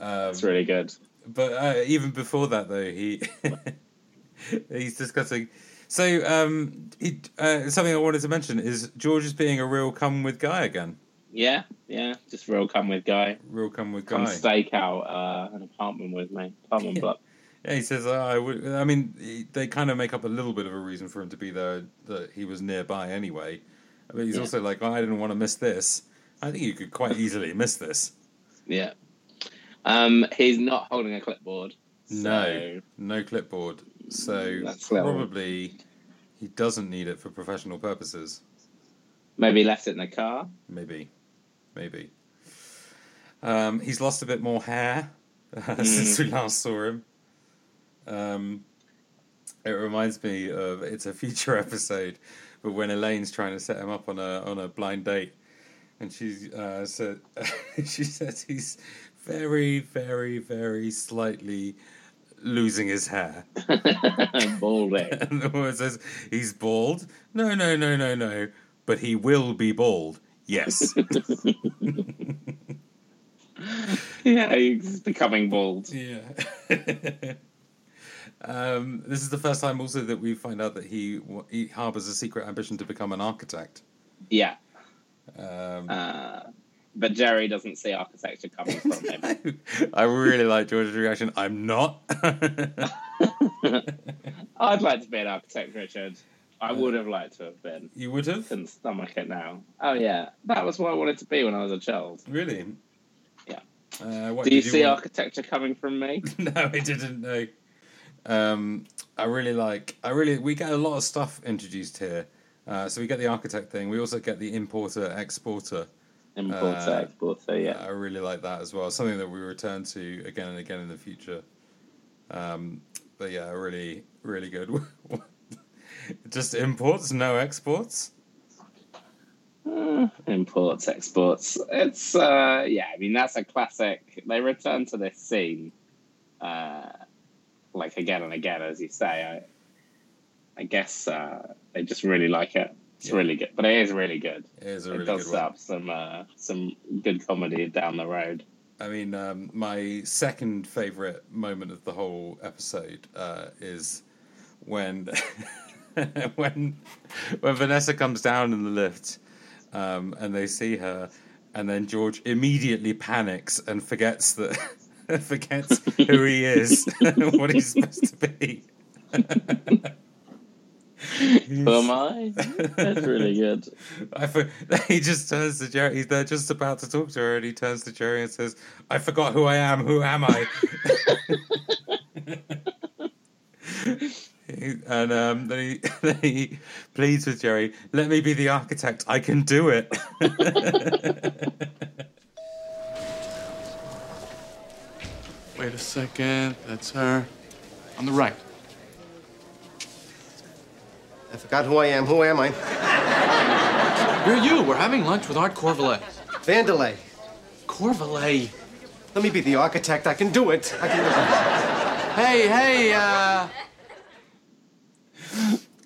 Um, It's really good. but uh, even before that, though, he he's discussing. So, um, he, uh, something I wanted to mention is George is being a real come with guy again. Yeah, yeah. Just real come with guy. Real come with Come guy. stake out uh, an apartment with me. Apartment Yeah. block. Yeah, he says, oh, I would. I mean, he, they kind of make up a little bit of a reason for him to be there that he was nearby anyway. But he's Yeah. also like, oh, I didn't want to miss this. I think you could quite easily miss this. Yeah. Um, he's not holding a clipboard. No. so- No clipboard. So That's clever. probably he doesn't need it for professional purposes. Maybe left it in the car. Maybe, maybe. Um, he's lost a bit more hair since we last saw him. Um, it reminds me of it's a future episode, but when Elaine's trying to set him up on a on a blind date, and she uh, said she says he's very, very, very slightly losing his hair. Balding. And the woman says he's bald. No, no, no, no, no. But he will be bald. Yes. yeah, he's becoming bald. yeah. um, this is the first time also that we find out that he he harbors a secret ambition to become an architect. Yeah. Um, Uh, but Jerry doesn't see architecture coming from him. I really like George's reaction. I'm not. I'd like to be an architect, Richard. I would have liked to have been. you would have Couldn't stomach it now. Oh yeah, that was what I wanted to be when I was a child. really. Yeah. Uh, what Do you did see want- architecture coming from me? no, I didn't know. Um, I really like. I really. We get a lot of stuff introduced here. Uh, so we get the architect thing. We also get the importer exporter. Importer, Uh, exporter, yeah. I really like that as well. Something that we return to again and again in the future. Um, but yeah, really, really good. Just imports, no exports. Uh, imports, exports. It's uh, yeah. I mean, that's a classic. They return to this scene, uh, like again and again, as you say. I, I guess uh, they just really like it. It's Yeah. really good, but it is really good. It is a it does good set up some uh, some good comedy down the road. I mean, um, my second favorite moment of the whole episode uh, is when when when Vanessa comes down in the lift um, and they see her, and then George immediately panics and forgets that forgets who he is, what he's supposed to be. Who am I? That's really good. I for, he just turns to Jerry. They're just about to talk to her, and he turns to Jerry and says, "I forgot who I am. Who am I?" He- and um, then he then he pleads with Jerry, "Let me be the architect. I can do it." Wait a second. That's her. On the right. I forgot who I am. Who am I? You're you. We're having lunch with Art Corvalet. Vandelay. Corvalet. Let me be the architect. I can do it. I can do it. Hey, hey, uh.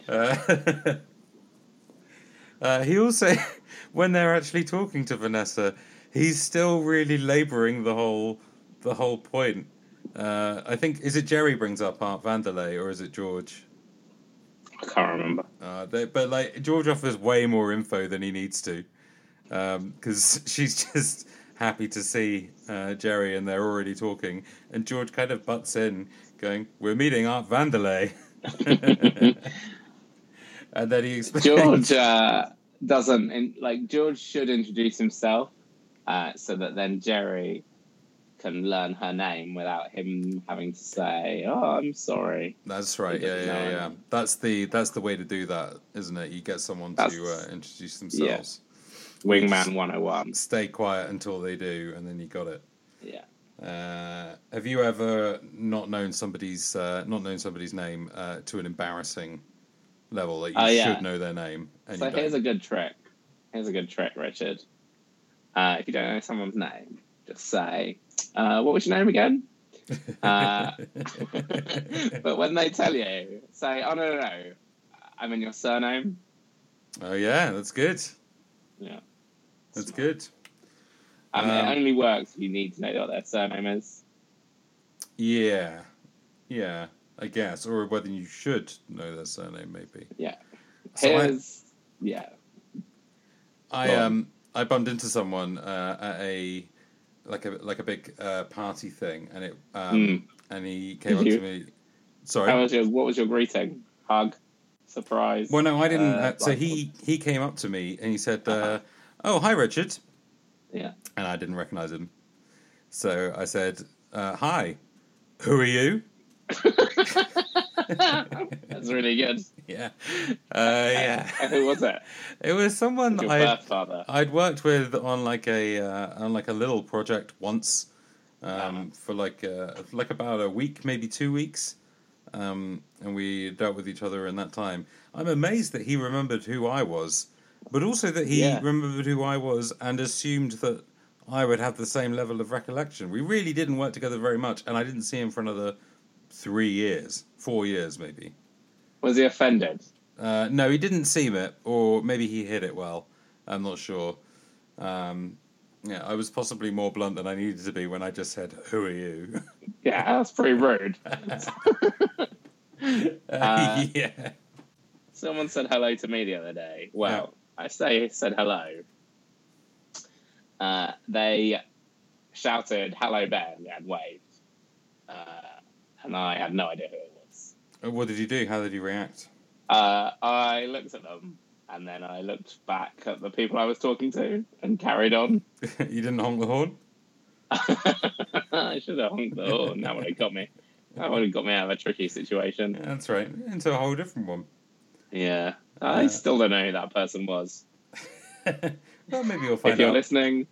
uh, he also, when they're actually talking to Vanessa, he's still really labouring the whole the whole point. Uh, I think is it Jerry brings up Art Vandelay or is it George? I can't remember. Uh, they, but like George offers way more info than he needs to, because she's just happy to see uh, Jerry and they're already talking, and George kind of butts in, going, "We're meeting Art Vandelay," and then he explains. George uh, doesn't in, like George should introduce himself uh, so that then Jerry can learn her name without him having to say, "Oh, I'm sorry." That's right. Yeah, yeah, yeah. him. That's the that's the way to do that, isn't it? You get someone to uh, introduce themselves. Wingman 101. Stay quiet until they do, and then you got it. Yeah. Uh, have you ever not known somebody's uh, not known somebody's name uh, to an embarrassing level that you Oh, yeah. should know their name and So here's a good trick. Here's a good trick, Richard. Uh, if you don't know someone's name, just say, uh, "What was your name again?" Uh, but when they tell you, say, "Oh no, no, no, I mean your surname." oh yeah, that's good. Yeah. That's good. And Um, it only works if you need to know what their surname is. Yeah, yeah, I guess, or whether you should know their surname, maybe. Yeah. So I- Here's yeah. I um I bumped into someone uh, at a like a like a big uh, party thing, and it um and he came Did up you? to me. Sorry. How was your what was your greeting? Hug? Surprise? well, no, I didn't. Uh, Uh, so he he came up to me and he said, uh, "Oh, hi, Richard," Yeah. and I didn't recognize him. So I said, uh, "Hi, who are you?" That's really good. Yeah, uh, yeah. Who was it? It was someone Your I birth father. I'd worked with on like a uh, on like a little project once, um, Uh-huh. for like uh, like about a week, maybe two weeks, um, and we dealt with each other in that time. I'm amazed that he remembered who I was, but also that he Yeah. remembered who I was and assumed that I would have the same level of recollection. We really didn't work together very much, and I didn't see him for another three years, four years maybe. Was he offended? Uh, no, he didn't seem it, or maybe he hid it well. I'm not sure. Um, yeah, I was possibly more blunt than I needed to be when I just said, "Who are you?" Yeah, that's pretty rude. Uh, yeah. Someone said hello to me the other day. Well, I say said hello. Uh, they shouted "Hello, Ben" and waved, uh, and I had no idea who it was. Uh, What did you do? How did you react? Uh, I looked at them, and then I looked back at the people I was talking to, and carried on. you didn't honk the horn. I should have honked the horn. That would have got me. That would have got me out of a tricky situation. Yeah, that's right. Into a whole different one. Yeah, I still don't know who that person was. well, maybe you'll find out. if you're out. listening,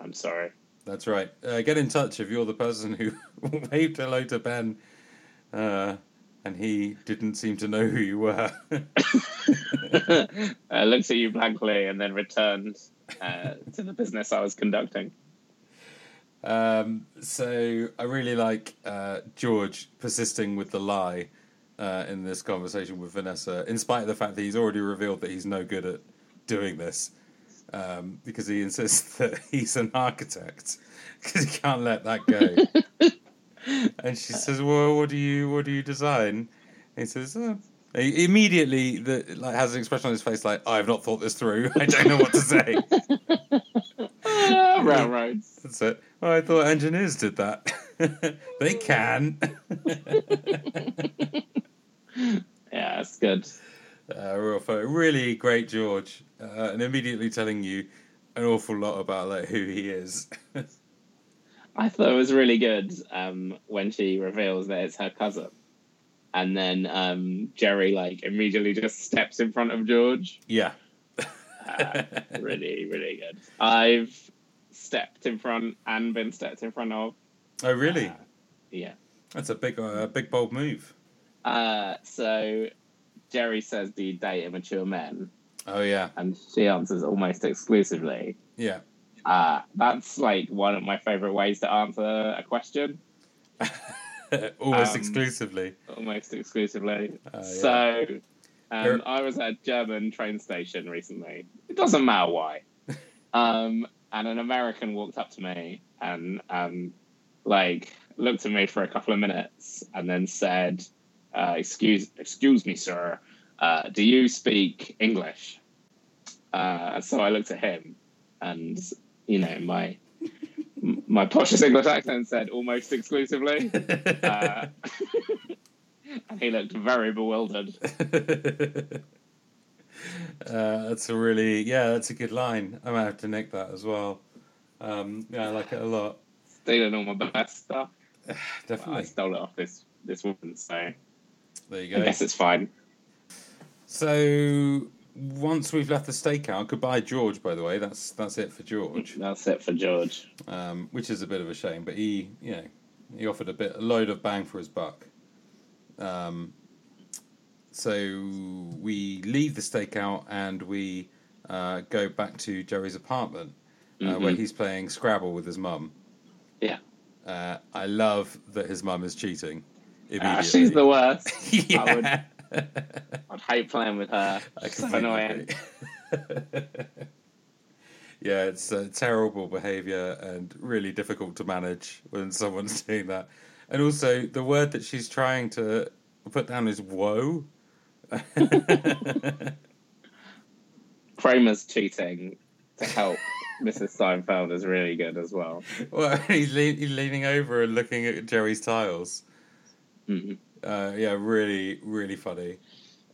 I'm sorry. That's right. Uh, get in touch if you're the person who waved hello to Ben, uh, and he didn't seem to know who you were. uh, looked at you blankly and then returned uh, to the business I was conducting. Um, so I really like uh, George persisting with the lie uh, in this conversation with Vanessa, in spite of the fact that he's already revealed that he's no good at doing this, um, because he insists that he's an architect because he can't let that go. and she says, "Well, what do you what do you design?" And he says. Oh. He immediately the, like has an expression on his face like I have not thought this through. I don't know what to say. Railroads. That's it. Oh, I thought engineers did that. they can. That's good. uh, real photo. Really great, George, uh, and immediately telling you an awful lot about like who he is. I thought it was really good um, when she reveals that it's her cousin. And then um, Jerry like immediately just steps in front of George. yeah. Uh, really, really good. I've stepped in front and been stepped in front of. oh, really? Uh, yeah. That's a big, uh, big bold move. Uh, so Jerry says, "Do you date immature men?" Oh yeah, And she answers almost exclusively. yeah. Uh, that's like one of my favorite ways to answer a question. Almost Um, exclusively. almost exclusively. Oh, yeah. So um, I was at a German train station recently. It doesn't matter why. um, and an American walked up to me and um, like looked at me for a couple of minutes and then said, uh, "Excuse, excuse me, sir. Uh, do you speak English?" Uh, so I looked at him, and you know my my poshest English accent said almost exclusively. Uh, and he looked very bewildered. uh, that's a really yeah, that's a good line. I might have to nick that as well. Um, yeah, I like it a lot. Stealing all my best stuff. Well, I Definitely. stole it off this this woman, so There you I go. guess it's fine. So once we've left the stakeout, goodbye George. By the way, that's that's it for George, That's it for George. um, which is a bit of a shame. But he, you know, he offered a bit a load of bang for his buck. Um, so we leave the stakeout and we uh, go back to Jerry's apartment uh, where Mhm. he's playing Scrabble with his mum. Yeah. Uh, I love that his mum is cheating. Ah, she's the worst. yeah. I would, I'd hate playing with her. I She's so annoying. yeah, it's uh, terrible behaviour and really difficult to manage when someone's doing that. And also, the word that she's trying to put down is "woe." Kramer's cheating to help Mrs. Seinfeld is really good as well. well, he's, le- he's leaning over and looking at Jerry's tiles. Mhm. Uh, yeah, really, really funny.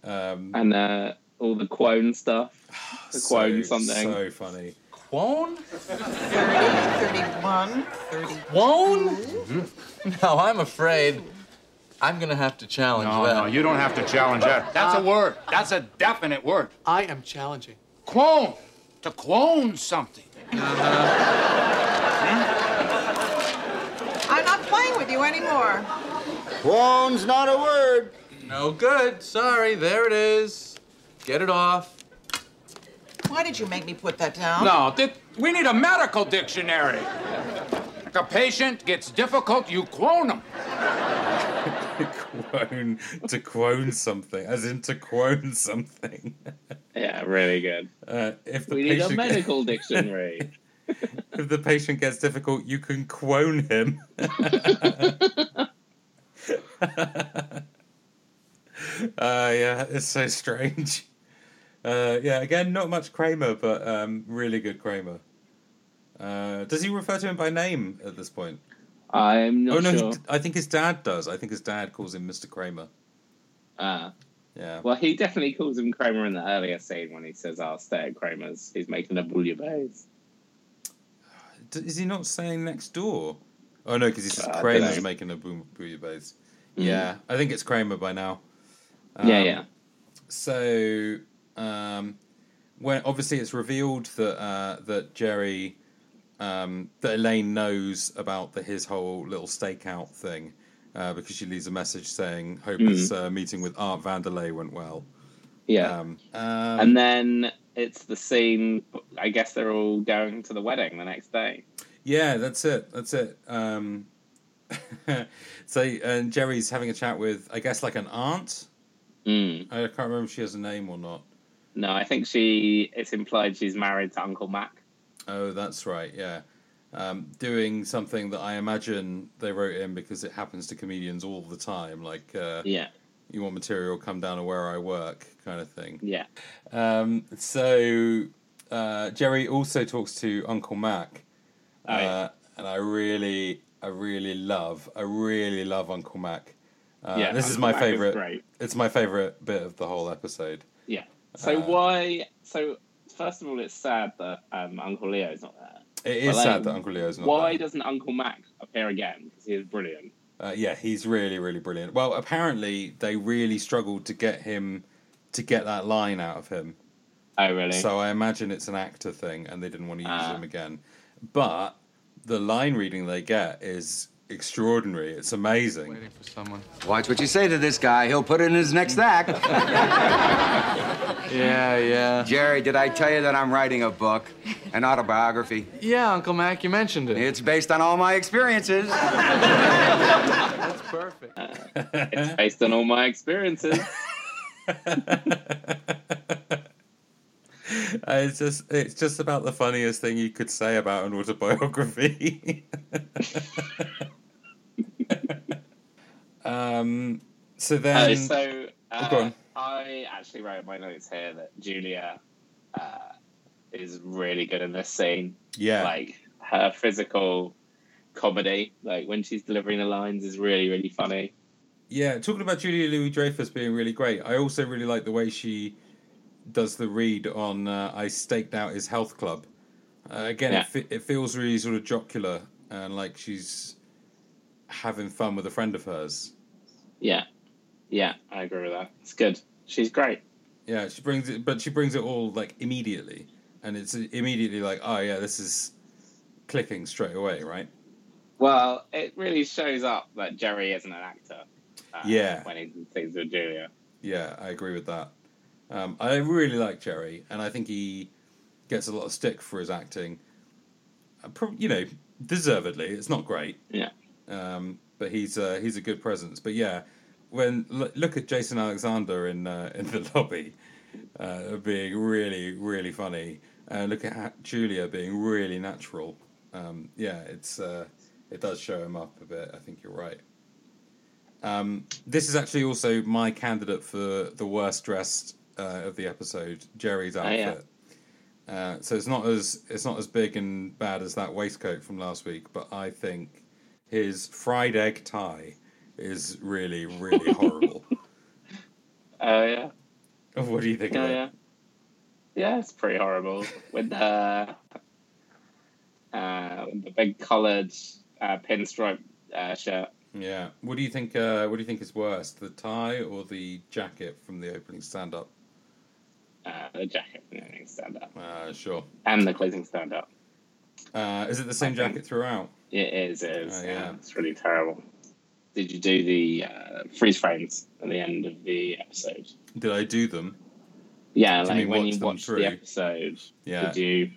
Um, And uh, all the quone stuff. The so, quone something. so funny. Quone? 30, 31, 30. Quone? No, I'm afraid I'm gonna have to challenge No, that. no, you don't have to challenge that. That's a word. That's a definite word. I am challenging. Clone. To clone something. I'm not playing with you anymore. Quone's not a word. No good. Sorry. There it is. Get it off. Why did you make me put that down? No, th- we need a medical dictionary. Like a patient gets difficult, you clone them. quone to quone something, as in to quone something. Yeah, really good. Uh, if the We need a medical dictionary. if the patient gets difficult, you can quone him. uh, yeah, it's so strange. Uh, yeah, again, not much Kramer, but um, really good Kramer. Uh, does he refer to him by name at this point? I'm not oh no, he sure. d- I think his dad does. I think his dad calls him Mr. Kramer. Ah. Yeah. Well, he definitely calls him Kramer in the earlier scene when he says, "I'll stay at Kramer's." He's making a bouillabaisse. Is he not saying next door? Oh no, because he says Uh, Kramer's making a boom bouillabaisse. Mhm. Yeah, I think it's Kramer by now. yeah, Um, yeah. So, um, when obviously it's revealed that uh, that Jerry, um, that Elaine knows about the his whole little stakeout thing, uh, because she leaves a message saying, "Hope Mm. his uh, meeting with Art Vandelay went well." Yeah. Um, um, and then it's the scene. I guess they're all going to the wedding the next day. Yeah, that's it. That's it. Um, so, and Jerry's having a chat with, I guess, like an aunt. Mm. I can't remember if she has a name or not. No, I think she. It's implied she's married to Uncle Mac. Oh, that's right. Yeah, um, doing something that I imagine they wrote in because it happens to comedians all the time. Like, uh, Yeah, you want material, come down to where I work, kind of thing. yeah, Um, so uh, Jerry also talks to Uncle Mac, Uh, and I really, I really love, I really love Uncle Mac. Uh, yeah. this is my Mac is favorite. great. It's my favorite bit of the whole episode. Yeah. So Uh, why? So first of all, it's sad that um, Uncle Leo's not there. It is But, sad um, that Uncle Leo's not. There. Why there. doesn't Uncle Mac appear again? Because he is brilliant. Uh, yeah, he's really, really brilliant. Well, apparently they really struggled to get him to get that line out of him. Oh, really? So I imagine it's an actor thing, and they didn't want to use Ah. him again. But the line reading they get is extraordinary. It's amazing. Waiting for someone. Watch what you say to this guy. He'll put it in his next act. Yeah, yeah. Jerry, did I tell you that I'm writing a book, an autobiography? Yeah, Uncle Mac, you mentioned it. It's based on all my experiences. That's perfect. it's based on all my experiences. Uh, it's just it's just about the funniest thing you could say about an autobiography. um. So then, Uh, so Oh, go uh, on. I actually wrote in my notes here that Julia uh, is really good in this scene. yeah, Like her physical comedy, like when she's delivering the lines, is really really funny. Yeah, talking about Julia Louis Dreyfus being really great, I also really like the way she does the read on uh, I staked out his health club. Uh, again, Yeah. it, fe- it feels really sort of jocular and like she's having fun with a friend of hers. Yeah, yeah, I agree with that. It's good. She's great. Yeah, she brings it, but she brings it all like immediately, and it's immediately like, oh yeah, this is clicking straight away, right? Well, it really shows up that Jerry isn't an actor. Uh, Yeah. when he sings with Julia. Yeah, I agree with that. Um, I really like Jerry, and I think he gets a lot of stick for his acting. Uh, prob- You know, deservedly. It's not great, Yeah. um, but he's uh, he's a good presence. But yeah, when l- look at Jason Alexander in uh, in the lobby, uh, being really really funny, and look at Ha- Julia being really natural. Um, yeah, it's uh, it does show him up a bit. I think you're right. Um, this is actually also my candidate for the worst dressed uh, of the episode, Jerry's Oh, yeah. outfit. uh, so it's not as it's not as big and bad as that waistcoat from last week, but I think his fried egg tie is really really horrible. Oh yeah. What do you think Yeah, it? yeah. Yeah, it's pretty horrible with the uh, the big collared uh, pinstripe uh, shirt. Yeah. What do you think? Uh, what do you think is worse, the tie or the jacket from the opening stand up? Uh, the jacket and everything stand up, Uh, sure. and the closing stand up. Uh, is it the same I jacket throughout? It is, it is. Oh, yeah. yeah. it's really terrible. Did you do the uh, freeze frames at the end of the episode? Did I do them? Yeah, Do like mean when watch you watched through? the episode, Yeah. did you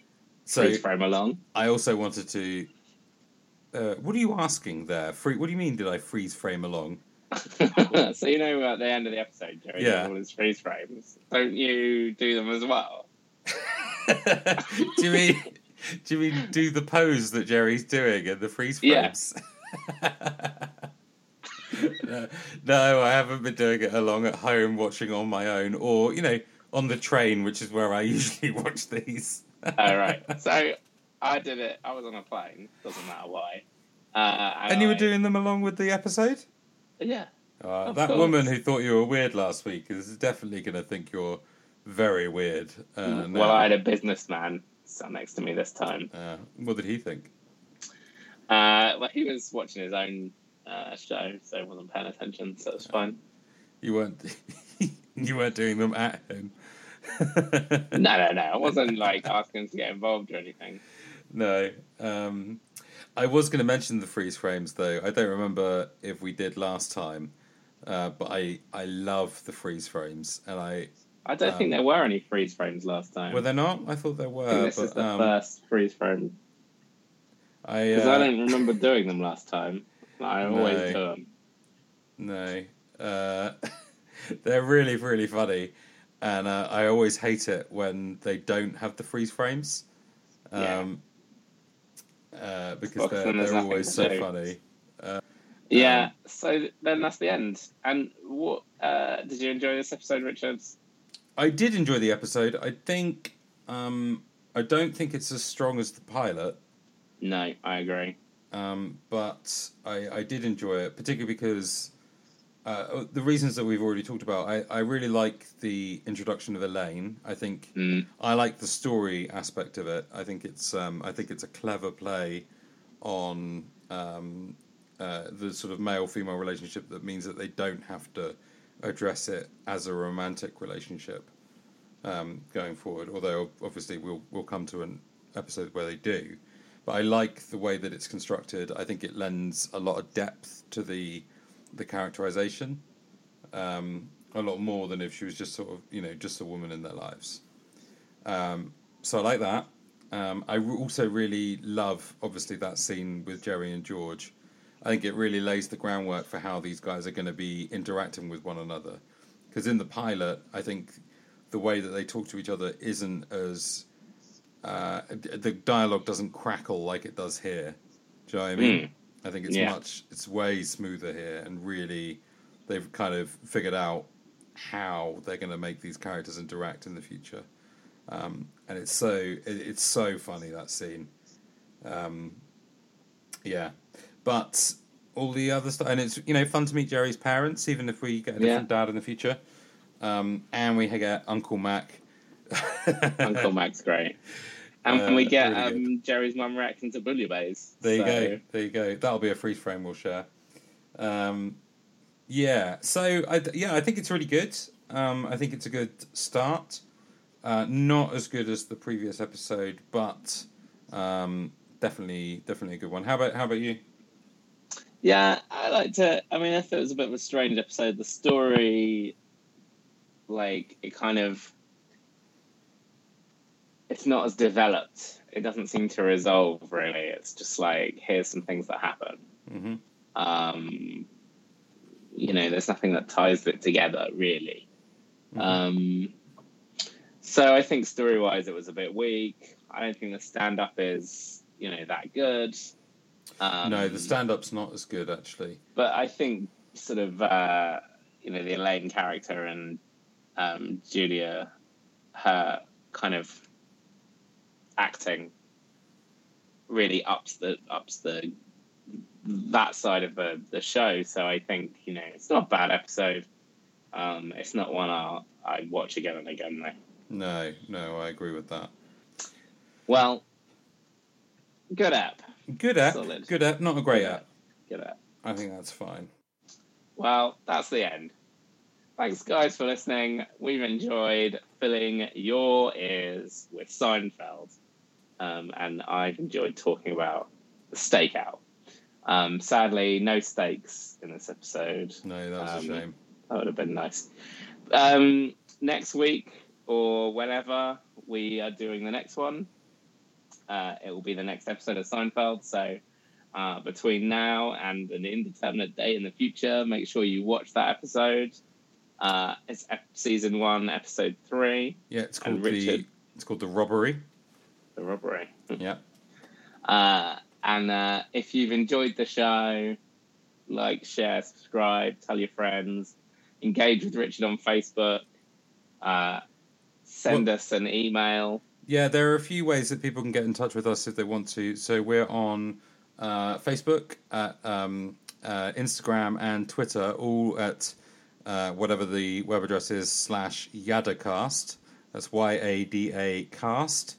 So freeze frame along? I also wanted to. Uh, what are you asking there? Free, what do you mean? Did I freeze frame along? so you know at the end of the episode, Jerry Yeah. all his freeze frames. Don't you do them as well? do you mean? Do you mean do the pose that Jerry's doing in the freeze Yeah. frames? no, no, I haven't been doing it along at home, watching on my own, or you know, on the train, which is where I usually watch these. All right. So I did it. I was on a plane. Doesn't matter why. Uh, and you were doing them along with the episode. Yeah. Uh, that course. woman who thought you were weird last week is definitely going to think you're very weird. Uh, now. Well, I had a businessman sat next to me this time. Uh, what did he think? Uh, well, he was watching his own uh, show, so he wasn't paying attention, so it was fine. You weren't. you weren't doing them at him. No, no, no. I wasn't like asking him to get involved or anything. No. Um, I was going to mention the freeze frames though. I don't remember if we did last time, uh, but I I love the freeze frames, and I I don't Um, think there were any freeze frames last time. were there not? I thought there were, this is the um, first freeze frame I because uh, I don't remember doing them last time. I always No. do them. No. Uh, they're really, really funny. And uh, I always hate it when they don't have the freeze frames. Yeah. Um, uh, because they're, they're always so do. funny. Yeah. Um, so then that's the end. And what uh, did you enjoy this episode, Richards? I did enjoy the episode. I think. Um, I don't think it's as strong as the pilot. No, I agree. um, but I, I did enjoy it, particularly because uh, the reasons that we've already talked about. I, I really like the introduction of Elaine. I think Mm. I like the story aspect of it. I think it's um, I think it's a clever play on um, uh, the sort of male female relationship that means that they don't have to address it as a romantic relationship um, going forward. Although obviously we'll we'll come to an episode where they do. But I like the way that it's constructed. I think it lends a lot of depth to the the characterization, um, a lot more than if she was just sort of you know just a woman in their lives. Um, so I like that. Um, I also really love obviously that scene with Jerry and George. I think it really lays the groundwork for how these guys are going to be interacting with one another. Because in the pilot, I think the way that they talk to each other isn't as uh, the dialogue doesn't crackle like it does here. Do you know what I mean? I think it's Yeah. much, it's way smoother here, and really, they've kind of figured out how they're going to make these characters interact in the future. Um, and it's so it, it's so funny that scene. Um, yeah, but all the other stuff, and it's you know fun to meet Jerry's parents, even if we get a Yeah. different dad in the future. Um, and we get Uncle Mac. Uncle Mac's great. And Uh, we get really um, Jerry's mum reacting to Bouillabaisse. There you go. There you go. That'll be a freeze frame we'll share. Um, yeah. So I yeah I think it's really good. Um, I think it's a good start. Uh, not as good as the previous episode, but um, definitely definitely a good one. How about how about you? Yeah, I liked it. I mean, I thought it was a bit of a strange episode. The story, like, it kind of. It's not as developed. It doesn't seem to resolve, really. It's just like, here's some things that happen. hmm Um, you know, there's nothing that ties it together, really. Um, so I think story wise, it was a bit weak. I don't think the stand up is, you know, that good. Um, no, the stand up's not as good actually. but I think sort of uh, you know the Elaine character and um, Julia, her kind of acting really ups the ups the that side of the the show. So I think you know it's not a bad episode. Um, it's not one I'll I'd watch again and again though. No, no, I agree with that. Well, good app, Good app, Solid. good app, not a great Yeah. app. good app. I think that's fine. Well, that's the end. Thanks, guys, for listening. We've enjoyed filling your ears with Seinfeld, um, and I've enjoyed talking about the stakeout. Um, sadly, no steaks in this episode. No, that was Um, a shame. That would have been nice. Um, next week, or whenever we are doing the next one. Uh, it will be the next episode of Seinfeld. So uh, between now and an indeterminate date in the future, make sure you watch that episode. Uh, it's ep- season one, episode three, Yeah, it's called the Richard. it's called the robbery. The robbery. Yeah. Uh, and uh, if you've enjoyed the show, like, share, subscribe, tell your friends, engage with Richard on Facebook, uh, send us an email. Yeah, there are a few ways that people can get in touch with us if they want to. So we're on uh, Facebook, at, um, uh, Instagram, and Twitter, all at uh, whatever the web address is slash Yadacast. That's Y A D A cast.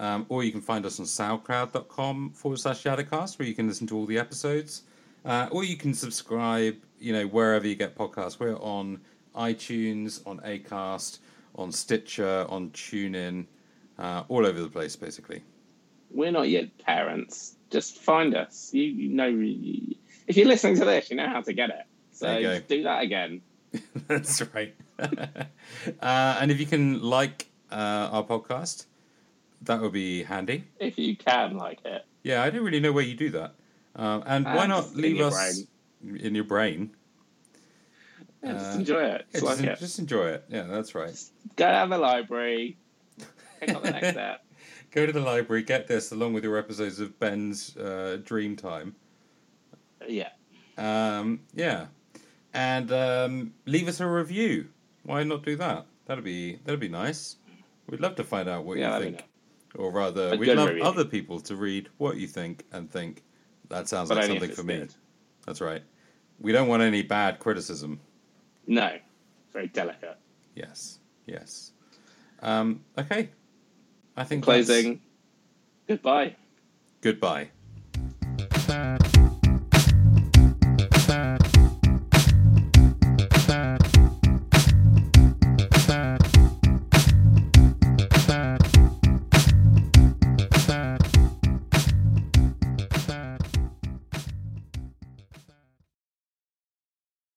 Um, or you can find us on soundcloud.com forward slash Yadacast, where you can listen to all the episodes. Uh, or you can subscribe, you know, wherever you get podcasts. We're on iTunes, on Acast, on Stitcher, on TuneIn, uh, all over the place, basically. We're not yet parents. Just find us. You, you know, you- if you're listening to this, you know how to get it. So There you go. just do that again. That's right. uh, and if you can like uh, our podcast, that would be handy. If you can like it. Yeah, I don't really know where you do that. Um, and Uh, why not just leave us in your brain? Yeah, just Uh, enjoy it. Yeah, Just just, like it. just enjoy it. Yeah, that's right. Go down the library. Pick up the next step. Go to the library, get this along with your episodes of Ben's uh, Dream Time. Yeah. Um, yeah, and um, leave us a review. Why not do that? That'd be that'd be nice. We'd love to find out what Yeah, you think, or rather, we'd love other people to read what you think and think that sounds But like something for me. good. That's right. We don't want any bad criticism. No. Very delicate. Yes, yes. Um, okay. I think that's- Closing. Goodbye. Goodbye.